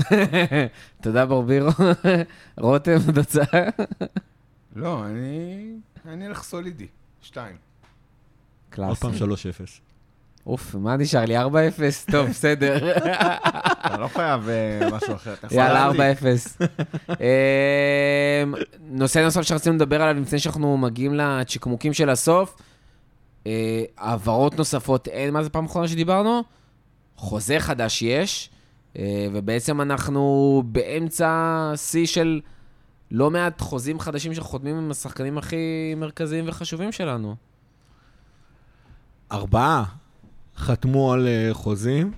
תודה ברבירו. רותם, תוצאה? לא, אני... אני אלך סולידי. שתיים. עוד קלאסי. פעם 3-0. אוף, מה נשאר לי? 4-0? טוב, בסדר. אתה לא חייב אה, משהו אחר. יאללה, להדליק. 4-0. אמ, נושא נוסף שרצינו לדבר עליו לפני שאנחנו מגיעים לצ'יקמוקים של הסוף, אה, העברות נוספות, אין, מה זה פעם אחרונה שדיברנו? חוזה חדש יש, ובעצם אנחנו באמצע שיא של לא מעט חוזים חדשים שחותמים עם השחקנים הכי מרכזיים וחשובים שלנו. ארבעה חתמו על אה, חוזים.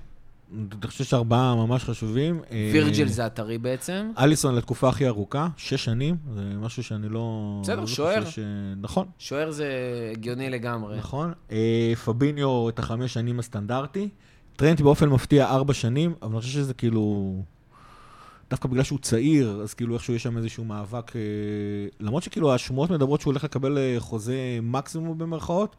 אני חושב שארבעה ממש חשובים. אה, וירג'יל זה הטרי בעצם. אליסון לתקופה הכי ארוכה, שש שנים, זה משהו שאני לא... בסדר, לא שוער. ש... נכון, שוער זה הגיוני לגמרי. נכון. אה, פביניו את החמש שנים הסטנדרטי. טרנט באופן מפתיע ארבע שנים, אבל אני חושב שזה כאילו... דווקא בגלל שהוא צעיר, אז כאילו איכשהו יש שם איזשהו מאבק... אה, למרות שכאילו השמועות מדברות שהוא הולך לקבל אה, חוזה מקסימום במרכאות,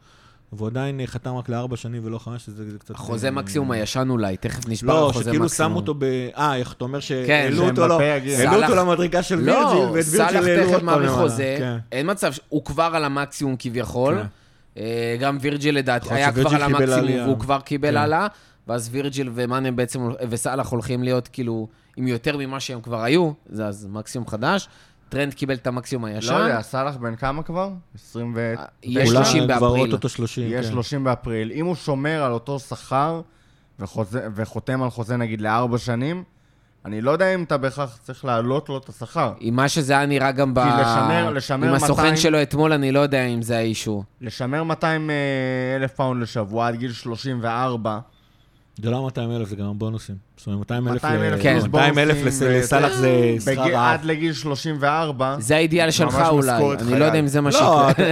והוא עדיין אה, חתם רק לארבע שנים ולא חמש, שזה זה קצת... החוזה מקסימום הישן אולי, תכף נשבר לא, החוזה שכאילו מקסימום. שמו אותו ב... אה, איך אתה אומר כן, שהעלו אותו, לא. העלו אותו למדרגה של וירג'יל, לא, ואת וירג'יל העלו עוד תכף פעם מאריך למעלה. חוזה, כן. אין מצב, הוא כבר על המקסימום כביכול. כן. גם וירג'יל לדעתי היה כבר על המקסימום. והוא כבר קיבל כן. העלאה, ואז וירג'יל ומאנה בעצם, וסאלח הולכים להיות כאילו עם יותר ממה שהם כבר היו, זה אז מקסימום חדש. טרנד קיבל את המקסימום הישן. לא יודע, סאלח בן כמה כבר? 20 ו... יש אולי 30 כבר באפריל. אוטוטו 30, יהיה כן. 30 באפריל. אם הוא שומר על אותו שכר וחותם על חוזה נגיד לארבע שנים, אני לא יודע אם אתה בהכרח צריך להעלות לו את השכר. עם מה שזה היה נראה גם ב... כי לשמר- לשמר עם הסוכן 200 שלו אתמול, אני לא יודע אם זה ה issue. לשמר 200 אה, אלף פאונד לשבוע עד גיל 34, זה לא 200 אלף, זה גם בונוסים. זאת אומרת, 200 אלף 200,000 כן. פלוס 200 אלף בונוסים, לסאלח זה שכר רעב. עד לגיל 34. זה האידיאל שלך אולי. אני. לא יודע אם זה מה לא, שיקרה.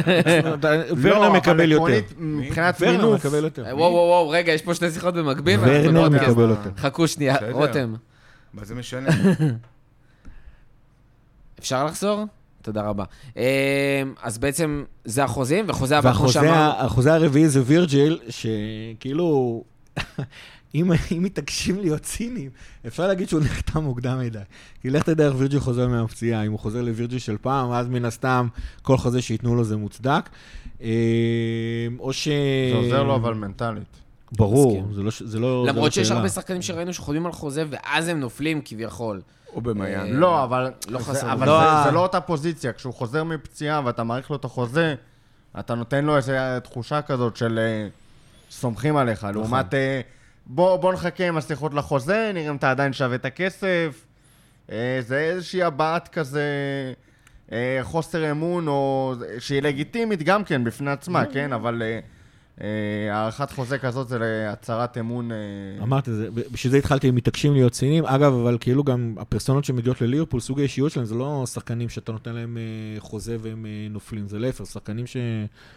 לא, אבל מקבל יותר. מבחינת ורנר מינוף, מקבל יותר. וואו, וואו, וואו, רגע, יש פה שתי שיחות במקביל. ורנר. מקבל יותר. חכו שנייה. רותם. מה זה משנה? אפשר לחזור? תודה רבה. אמ, אז בעצם זה החוזים, וחוזה הבא, כמו והחוזה שאמרנו, ה- החוזה הרביעי זה וירג'יל, שכאילו, אם אם מתעקשים להיות ציניים, אפשר להגיד שהוא נחתם מוקדם מדי. כי לך תדע איך וירג'יל חוזר מהפציעה, אם הוא חוזר לווירג'יל של פעם, אז מן הסתם כל חוזה שייתנו לו זה מוצדק. אה, או ש... זה עוזר לו אבל מנטלית. ברור. זה לא זה לא... זה לא למרות שיש. הרבה שחקנים שראינו שחותמים על חוזה, ואז הם נופלים כביכול. או במעיין. אה, לא, אבל לא זה- חסר אבל לא זה- ה- זה לא אותה פוזיציה. כשהוא חוזר מפציעה ואתה מאריך לו את החוזה, אתה נותן לו איזו תחושה כזאת של אה, סומכים עליך. נכון. לעומת, אה, בוא בוא נחכה עם השיחות לחוזה, נראה אם אתה עדיין שווה את הכסף. אה, זה איזושהי הבעת כזה... אה, חוסר אמון, או שהיא לגיטימית גם כן בפני עצמה, כן? אבל אה, אה, הארכת חוזה כזאת זה להצהרת אמון... אה, אמרתי, זה- בשביל זה התחלתי עם מתעקשים להיות ציניים. אגב, אבל כאילו גם הפרסונות שמגיעות לליברפול, סוג האישיות שלהם, זה לא שחקנים שאתה נותן להם אה, חוזה והם אה, נופלים, זה להפך, שחקנים ש...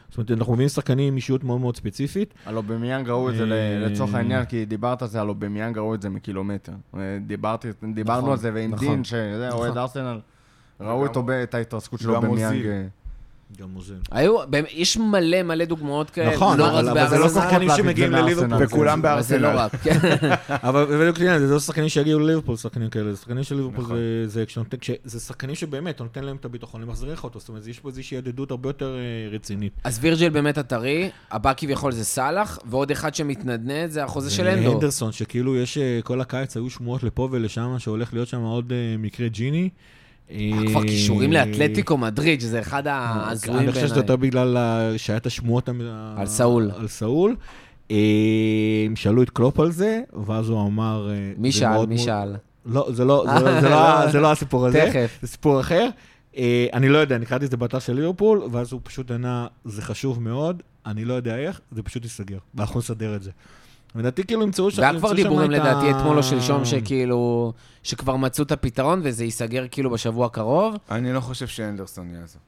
זאת אומרת, אנחנו מביאים שחקנים עם אישיות מאוד מאוד ספציפית. על אובמיאנג ראו את זה אה, לצורך העניין, כי דיברת על זה, על אובמיאנג ראו את זה מקילומטר. אה, דיברנו נכון, על זה, ועם נכון. דין, שזה נכון. אוהד ארסנל, ראו את ההתרסקות של גם אובמיאנג. גם אוזיל. היו, יש מלא מלא דוגמאות כאלה. נכון, לא אבל- רק אבל זה לא בארסנל, שחקנים שמגיעים לליברפול. וכולם אבל זה לא בארסנל. רק, כן. אבל בדיוק העניין, זה לא שחקנים שיגיעו לליברפול, שחקנים כאלה, זה שחקנים של ליברפול נכון. זה- שחקנים שבאמת, נותן להם את הביטחון, הם מחזירים לך אותו, זאת אומרת, יש פה איזושהי הדדיות הרבה יותר אה, רצינית. אז וירג'יל באמת הטרי, הבא כביכול זה סאלח, ועוד אחד שמתנדנד זה החוזה של הנדו. הנדרסון, שכאילו יש, אה, כל הקיץ היו שמועות לפה ולשם, שהולך להיות שם עוד אה, מקרה ג'יני. כבר אה, קישורים לאתלטיקו מדריד, שזה אחד ההזויים אני חושב שזה יותר בעיניי. בגלל שהיה את השמועות על סאול. על סאול. אה, הם שאלו את קלופ על זה, ואז הוא אמר... אה, מי שאל? מי שאל? לא, זה לא, לא- לא- זה לא הסיפור הזה. תכף. זה סיפור אחר. אה, אני לא יודע, אני קראתי את זה באתר של ליברפול, ואז הוא פשוט ענה, זה חשוב מאוד, אני לא יודע איך, זה פשוט ייסגר, ואנחנו נסדר את זה. לדעתי כאילו ימצאו שם... והיה כבר דיבורים לדעתי אתמול או שלשום, שכאילו, שכבר מצאו את הפתרון וזה ייסגר כאילו בשבוע הקרוב. אני לא חושב שאנדרסון יעזוב.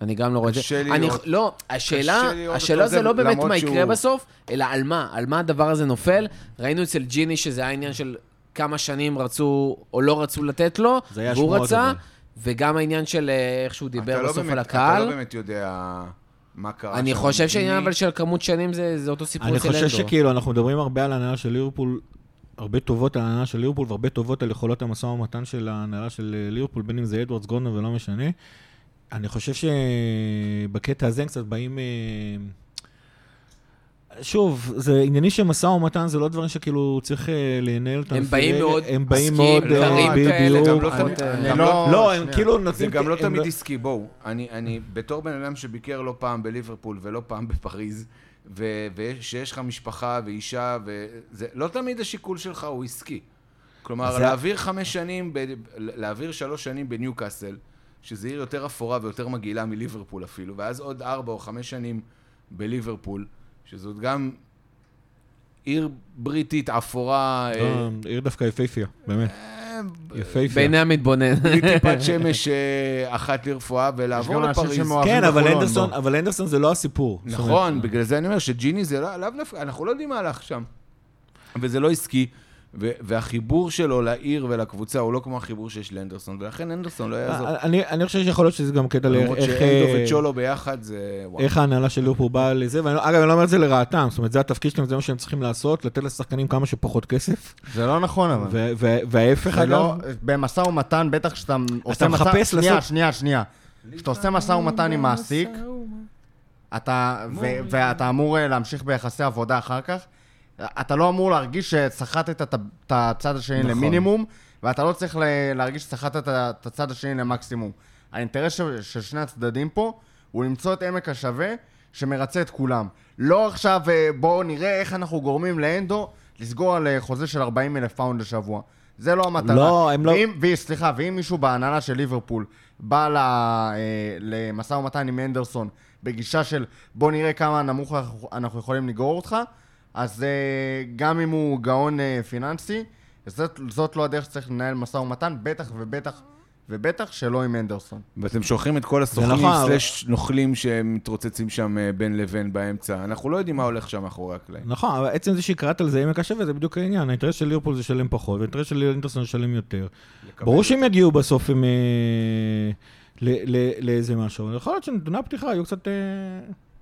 אני גם לא רואה את זה. קשה אני, לראות- לא, השאלה, השאלה זה לא באמת מה יקרה שהוא- בסוף, אלא על מה, על מה הדבר הזה נופל. ראינו אצל ג'יני שזה היה עניין של כמה שנים רצו או לא רצו לתת לו, והוא רצה, אבל. וגם העניין של אה, איך שהוא דיבר לא בסוף באמת- על אתה לא הקהל. באמת יודע מה קרה אני. חושב שהעניין אני- אבל של כמות שנים זה זה אותו סיפור אני אצל אנדו. חושב שכאילו, אנחנו מדברים הרבה על ההנהלה של ליברפול, הרבה טובות על ההנהלה של ליברפול, והרבה טובות על יכולות המשא ומתן של ההנהלה של אה, ליברפול, בין אם זה אדוארדס גורדנר ולא משנה. אני חושב שבקטע הזה הם קצת באים... שוב, זה עניינים של משא ומתן, זה לא דברים שכאילו צריך אה, לנהל אותם. הם באים מאוד הם באים מאוד... אה, קרים בדיוק. לא גם לא- לא, הם. כאילו זה נותנים... גם לא תמיד עסקי, בואו. אני, אני בתור בן אדם שביקר לא פעם בליברפול ולא פעם בפריז, ו- ושיש לך משפחה ואישה, וזה לא תמיד השיקול שלך הוא עסקי. כלומר, זה- להעביר חמש שנים, ב- להעביר שלוש שנים בניוקאסל, שזה עיר יותר אפורה ויותר מגעילה מליברפול אפילו, ואז עוד ארבע או חמש שנים בליברפול, שזאת גם עיר בריטית אפורה, אה, לא, עיר דווקא יפהפייה, באמת. אה, יפהפייה. בעיני המתבונן. בלי טיפת שמש אה, אחת לרפואה, ולעבור לפריז. כן, אבל אנדרסון, בוא. אבל אנדרסון זה לא הסיפור. נכון, בגלל זה אני אומר שג'יני זה לא- לאו דווקא, אנחנו לא יודעים מה הלך שם. וזה לא עסקי, ו- והחיבור שלו לעיר ולקבוצה הוא לא כמו החיבור שיש לאנדרסון, ולכן אנדרסון לא יעזוב. אני, אני חושב שיכול להיות שזה גם קטע לאיך... למרות איך, שאנדו אה, וצ'ולו ביחד זה... וואו. איך ההנהלה של ליברפול באה לזה, ואגב, אני לא אומר את זה לרעתם, זאת אומרת, זה התפקיד שלהם, זה מה שהם צריכים לעשות, לתת לשחקנים כמה שפחות כסף, זה לא נכון, אבל. ו- ו- וההפך, זה אגב, לא, במשא ומתן, בטח כשאתה עושה משא... מחפש שנייה, לעשות- שנייה, שנייה. כשאתה עושה משא ומתן עם מעסיק, אתה, ואתה אמור אה, להמשיך ביחסי עבודה אחר כך, אתה לא אמור להרגיש שסחטת את הצד השני נכון. למינימום, ואתה לא צריך להרגיש שסחטת את הצד השני למקסימום. האינטרס של, שני הצדדים פה הוא למצוא את עמק השווה שמרצה את כולם. לא עכשיו אה, בואו נראה איך אנחנו גורמים להנדו לסגור על אה, חוזה של 40 אלף פאונד לשבוע. זה לא המטרה. לא, הם לא- ואם, ו- סליחה, ואם מישהו בהנהלה של ליברפול בא ל- אה, למשא ומתן עם הנדרסון בגישה של בוא נראה כמה נמוך אנחנו יכולים לגרור אותך, אז אה, גם אם הוא גאון אה, פיננסי, זאת, זאת לא הדרך שצריך לנהל משא ומתן, בטח ובטח ובטח שלא עם אנדרסון. ואתם שולחים את כל הסוכנים נכון, אבל- סלש נוכלים שמתרוצצים שם אה, בין לבין באמצע. אנחנו לא יודעים מה הולך שם מאחורי הקלעים. נכון, אבל עצם זה שקראת על זה עמק השווה, זה בדיוק העניין. האינטרס של ליברפול זה לשלם פחות, והאינטרס של אינטרסון לשלם יותר. ברור שהם יגיעו בסוף עם... ל- ל- לאיזה משהו. אבל יכול להיות שנתוני הפתיחה היו קצת...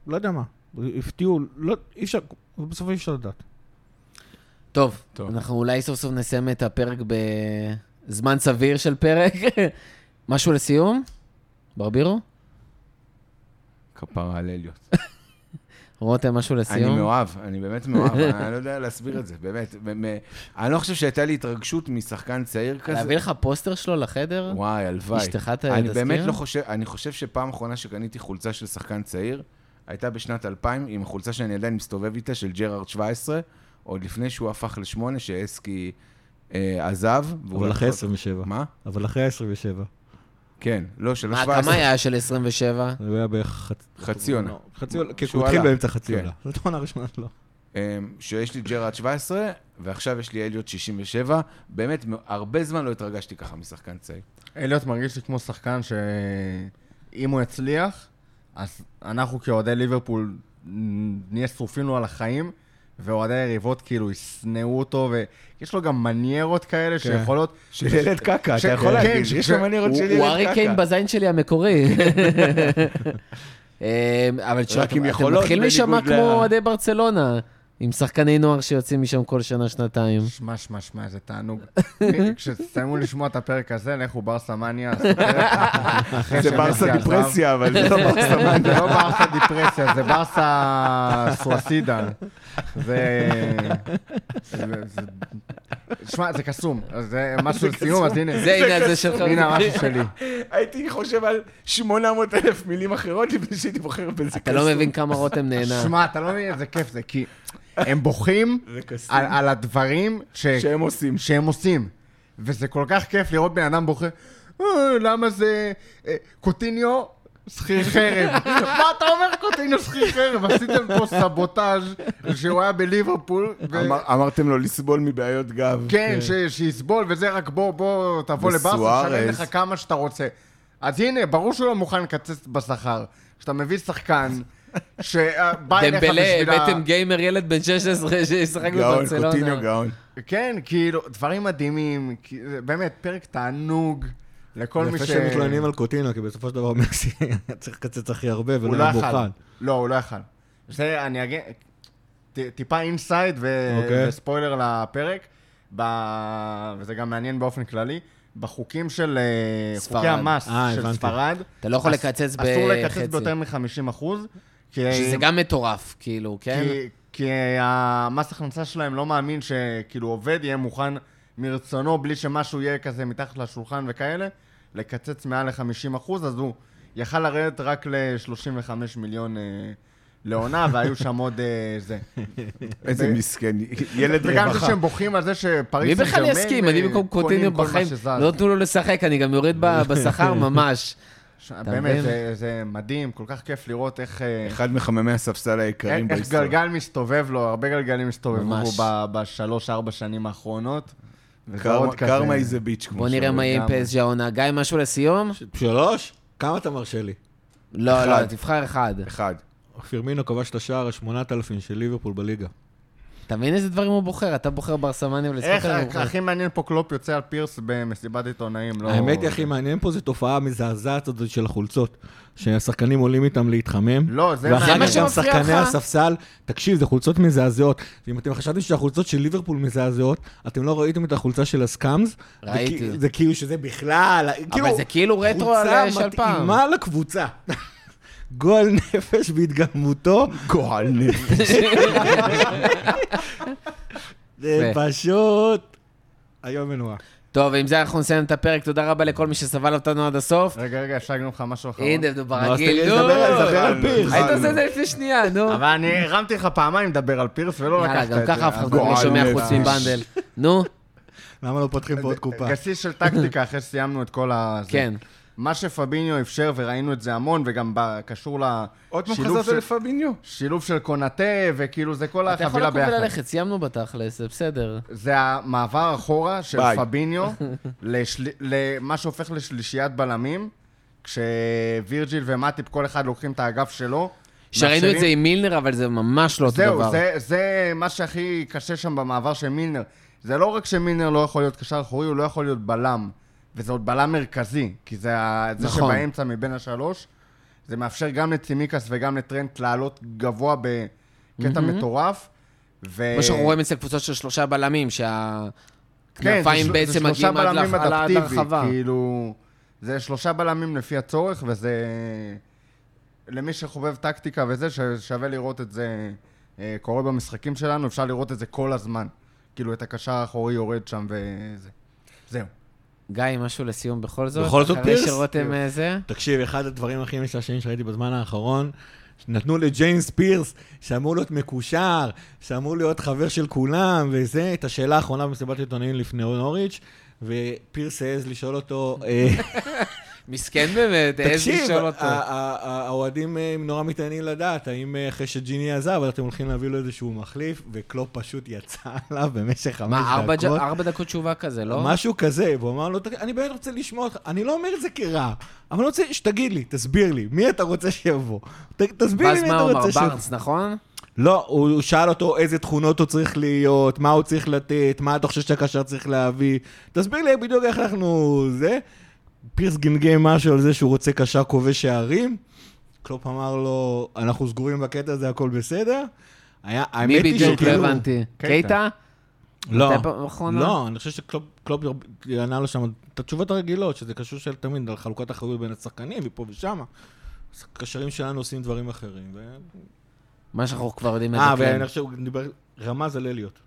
לא יודע מה. הפתיעו, לא, אי אפשר, בסוף אי אפשר לדעת. טוב, טוב. אנחנו אולי סוף סוף נסיים את הפרק בזמן סביר של פרק. משהו לסיום? ברבירו? כפרה על אליוט. רותם, משהו אני לסיום? מאוהב, אני באמת מאוהב, אני לא יודע להסביר את זה, באמת. אני לא חושב שהייתה לי התרגשות משחקן צעיר כזה. להביא לך פוסטר שלו לחדר? וואי, הלוואי. אשתך ת- אני תזכיר? באמת לא חושב, אני חושב שפעם אחרונה שקניתי חולצה של שחקן צעיר, הייתה בשנת 2000, עם החולצה שאני עדיין מסתובב איתה, של ג'רארד 17, עוד לפני שהוא הפך לשמונה, שאסקי אה, עזב. אבל אחרי אותו- 27. מה? אבל אחרי 27. כן, לא, של מה, ה-17. כמה היה של 27? זה היה בערך חצ- חצי עונה. לא, חצי עונה, כי הוא התחיל. באמצע חצי כן. עונה. זאת העונה הראשונה שלו. אה, שיש לי ג'רארד 17, ועכשיו יש לי אליוט 67. באמת, הרבה זמן לא התרגשתי ככה משחקן צעיר. אליוט מרגיש לי כמו שחקן שאם הוא יצליח, אז אנחנו כאוהדי ליברפול נהיה שרופים לו על החיים, ואוהדי היריבות כאילו ישנאו אותו, ויש לו גם מניירות כאלה שיכולות... של ילד קקה, ש- אתה יכול כן, להגיד, ש- יש לו מניירות של ילד קקה. הוא ארי קיין בזין שלי המקורי. אה, אבל תשמע, אתם מתחילים להישמע כמו אוהדי ברצלונה, עם שחקני נוער שיוצאים משם כל שנה-שנתיים. שמע, שמע, שמע, איזה תענוג. כשתסיימו לשמוע את הפרק הזה, לכו ברסה מניה. זה ברסה. דיפרסיה, אבל זה לא ברסה מניה. זה לא ברסה דיפרסיה, זה ברסה סואסידה. זה... שמע, זה קסום. זה משהו לסיום, אז הנה. זה הנה זה שלך. הנה המשהו שלי. הייתי חושב על 800 אלף מילים אחרות לפני שהייתי בוחר בזה. אתה לא מבין כמה רותם נהנה. שמע, אתה לא מבין איזה כיף זה, כי הם בוכים. על על הדברים ש- שהם עושים. שהם עושים. וזה כל כך כיף לראות בן אדם בוכה, "אה, למה זה... אה, קוטיניו, שכיר חרב. מה אתה אומר קוטיניו שכיר חרב? עשיתם פה סבוטאז' שהוא היה בליברפול. אמרתם לו לסבול מבעיות גב. כן, ש- שיסבול, וזה רק בוא, בוא, תבוא לברסה. נשלם לך כמה שאתה רוצה. אז הנה, ברור שהוא לא מוכן לקצץ בשכר. כשאתה מביא שחקן שבא אליך דמבלה, בשביל ה... הבאתם גיימר ילד בן 16 שישחק גאון, בברצלונה. קוטיניו גאון. כן, כאילו, דברים מדהימים, באמת, פרק תענוג לכל מי יפה ש... שהם מתלוננים על קוטינו, כי בסופו של דבר מסי היה צריך לקצץ הכי הרבה ולא לא היה יכל. מוכן. לא, הוא לא יכל. זה, אני אגיד, טיפה inside אוקיי. וספוילר לפרק, וזה גם מעניין באופן כללי, בחוקים של... אה, ספרד. חוקי המס אה, של הבנתי. ספרד, אתה לא יכול אס- לקצץ אסור לקצץ בחצי. ביותר מ-50 אחוז, כי... שזה גם מטורף, כאילו, כן? כי, כי המס הכנסה שלהם לא מאמין שכאילו עובד יהיה מוכן מרצונו, בלי שמשהו יהיה כזה מתחת לשולחן וכאלה, לקצץ מעל ל-50 אחוז, אז הוא יכל לרדת רק ל-35 מיליון אה, לעונה, והיו שם עוד אה, זה. איזה מסכן, ילד וגם זה רווחה. שהם בוכים על זה מי שפריס בכלל סן יסכים? אני במקום אה, קוטיניו בחיים. לא נתנו לו לשחק, אני גם יורד ב- בשכר ממש. ש-? באמת, זה- זה מדהים, כל כך כיף לראות איך... אה, אחד מחממי הספסל היקרים איך בהיסטוריה. גלגל מסתובב לו, הרבה גלגלים הסתובבו ממש. בו ב- בשלוש-ארבע שנים האחרונות. קרמה- איזה ביץ' כמו בוא נראה שאומרים. מה יהיה עם. פסג' העונה. גיא, משהו לסיום? שלוש? כמה אתה מרשה לי? לא, אחד. לא, תבחר אחד. אחד. פירמינו כבש את השער ה-8,000 של ליברפול בליגה. אתה מבין איזה דברים הוא בוחר? אתה בוחר ברסמניה ולשחק איך. הוא בוחר. הכי מעניין פה קלופ יוצא על פירס במסיבת עיתונאים, לא... האמת היא, הכי מעניין פה זה תופעה מזעזעת הזאת של החולצות. שהשחקנים עולים איתם להתחמם. לא, זה ואחר מה כך גם שמפריע שחקני לך? הספסל, תקשיב, זה חולצות מזעזעות. ואם אתם חשבתם שהחולצות של ליברפול מזעזעות, אתם לא ראיתם את החולצה של הסקאמס. ראיתי. זה, כאילו שזה בכלל, אבל זה כאילו רטרו על חולצה של פעם. מתאימה לקבוצה. גועל נפש בהתגלמותו, גועל נפש. זה. פשוט היום מנועה. טוב, ועם זה אנחנו נסיים את הפרק. תודה רבה לכל מי שסבל אותנו עד הסוף. רגע, רגע, אפשר להגיד לך משהו אחרון? הנה, נו, אז ברגיל, נו. דבר על- דבר על פירס. היית עושה את זה לפני שנייה, נו. אבל אני הרמתי לך פעמיים לדבר על פירס ולא יאללה, לקחת את זה. גם ככה אף אחד לא שומע. חוץ מבנדל. נו, למה לא פותחים פה עוד קופה? גסיס של טקטיקה אחרי שסיימנו את כל ה... כן. מה שפביניו אפשר, וראינו את זה המון, וגם קשור עוד פעם לשילוב חזרת של, לפביניו? שילוב של קונאטה, וכאילו זה כל אתה יכול החבילה לקום ביחד. וללכת, סיימנו בתכלס, זה בסדר. זה המעבר אחורה של ביי. פביניו לשל... למה שהופך לשלישיית בלמים, כשווירג'יל ומטיפ כל אחד לוקחים את האגף שלו. שראינו את זה עם מילנר, אבל זה ממש לא אותו זהו, דבר. זה, זה מה שהכי קשה שם במעבר של מילנר. זה לא רק שמילנר לא יכול להיות קשר אחורי, הוא לא יכול להיות בלם. וזה עוד בלם מרכזי, כי זה, זה נכון. שבאמצע מבין השלוש. זה מאפשר גם לצימיקס וגם לטרנט לעלות גבוה בקטע מטורף. ו... כמו שאנחנו רואים אצל קבוצות של שלושה בלמים, כן, שהכנפיים זה, בעצם מגיעים עד הרחבה. כאילו... זה שלושה בלמים לפי הצורך, וזה... למי שחובב טקטיקה וזה, ש- שווה לראות את זה אה, קורה במשחקים שלנו, אפשר לראות את זה כל הזמן. כאילו, את הקשר האחורי יורד שם וזה. זהו. גיא, משהו לסיום בכל זאת? בכל זאת, אחרי פירס? שרותם אה, זה? תקשיב, אחד הדברים הכי משעשעים שראיתי בזמן האחרון, נתנו לג'יימס פירס, שאמור להיות מקושר, שאמור להיות חבר של כולם, וזה, את השאלה האחרונה במסיבת עיתונאים לפני נוריץ', ופירס העז לשאול אותו, אה, מסכן באמת, העז תקשיב, לשאול אותו. ה- האוהדים אה, נורא מתעניינים לדעת, האם אה, אחרי שג'יני עזב, אתם הולכים להביא לו איזשהו מחליף, וקלופ פשוט יצא עליו במשך חמש מה, ארבע דקות. דקות תשובה כזה, לא? משהו כזה, והוא אמר לו, "תגיד, אני באמת רוצה לשמוע אותך, אני לא אומר את זה כרע, אבל אני רוצה שתגיד לי, תסביר לי, מי אתה רוצה שיבוא? תסביר לי ואז מי מה אתה הוא אמר? רוצה שיבוא. בארנס, נכון? לא, הוא הוא שאל אותו איזה תכונות הוא צריך להיות, מה הוא צריך לתת, מה אתה חושב שהקשר צריך להביא. תסביר לי בדיוק איך אנחנו... זה. פירס גמגם משהו על זה שהוא רוצה קשר כובש שערים. קלופ אמר לו, אנחנו סגורים בקטע הזה, הכל בסדר. היה, מי האמת היא בדיוק? לא שכאילו... הבנתי. קייטה. לא, פעם אחרונה? לא, אני חושב שקלופ קלופ ענה לו שם את התשובות הרגילות, שזה קשור של תמיד על חלוקת אחריות בין השחקנים, ופה ושם. אז הקשרים שלנו עושים דברים אחרים. ו... מה שאנחנו כבר יודעים אה. ואני חושב, הוא רמז על אליוט.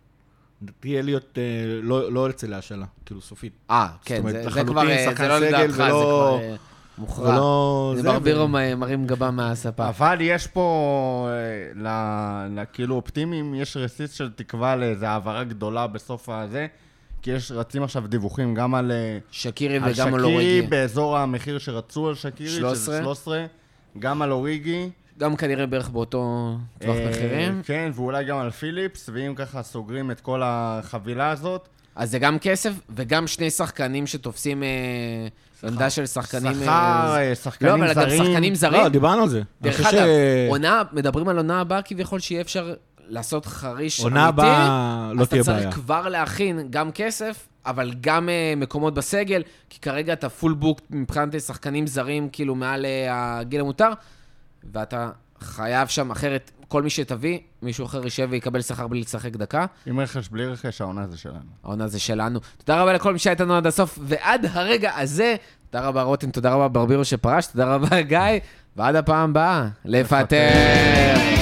לדעתי אליוט אה, לא לא יוצא להשאלה, כאילו סופית. אה, זאת כן, אומרת, זה- כבר, אה, זה לא לדעתך, זה כבר אה, מוכרע. ולא... זה ברבירו מ- מרים גבה מהספה. אבל יש פה, ל- ל- כאילו אופטימיים, יש רסיס של תקווה לאיזו העברה גדולה בסוף הזה, כי יש, רצים עכשיו דיווחים גם על... שקירי על וגם על שקירי אוריגי. באזור המחיר שרצו על שקירי, 13. שזה 13, גם על אוריגי. גם כנראה בערך באותו טווח אה, מחירים. כן, ואולי גם על פיליפס, ואם ככה סוגרים את כל החבילה הזאת, אז זה גם כסף, וגם שני שחקנים שתופסים אה, עמדה של שחקנים... שכר, אה, לא, שחקנים אבל גם זרים. שחקנים זרים. לא, דיברנו על זה. דרך אגב, עונה, מדברים על עונה הבאה כביכול שיהיה אפשר לעשות חריש אמיתי. עונה הבאה לא תהיה אז אתה בעיה. צריך כבר להכין גם כסף, אבל גם מקומות בסגל, כי כרגע אתה פול בוק מבחינת שחקנים זרים, כאילו מעל הגיל המותר, ואתה חייב שם, אחרת כל מי שתביא, מישהו אחר יישב ויקבל שכר בלי לשחק דקה. עם רכש, בלי רכש, העונה זה שלנו. העונה זה שלנו. תודה רבה לכל מי שהיה איתנו עד הסוף, ועד הרגע הזה, תודה רבה רותם, תודה רבה ברבירו שפרש, תודה רבה גיא, ועד הפעם הבאה, לפטר.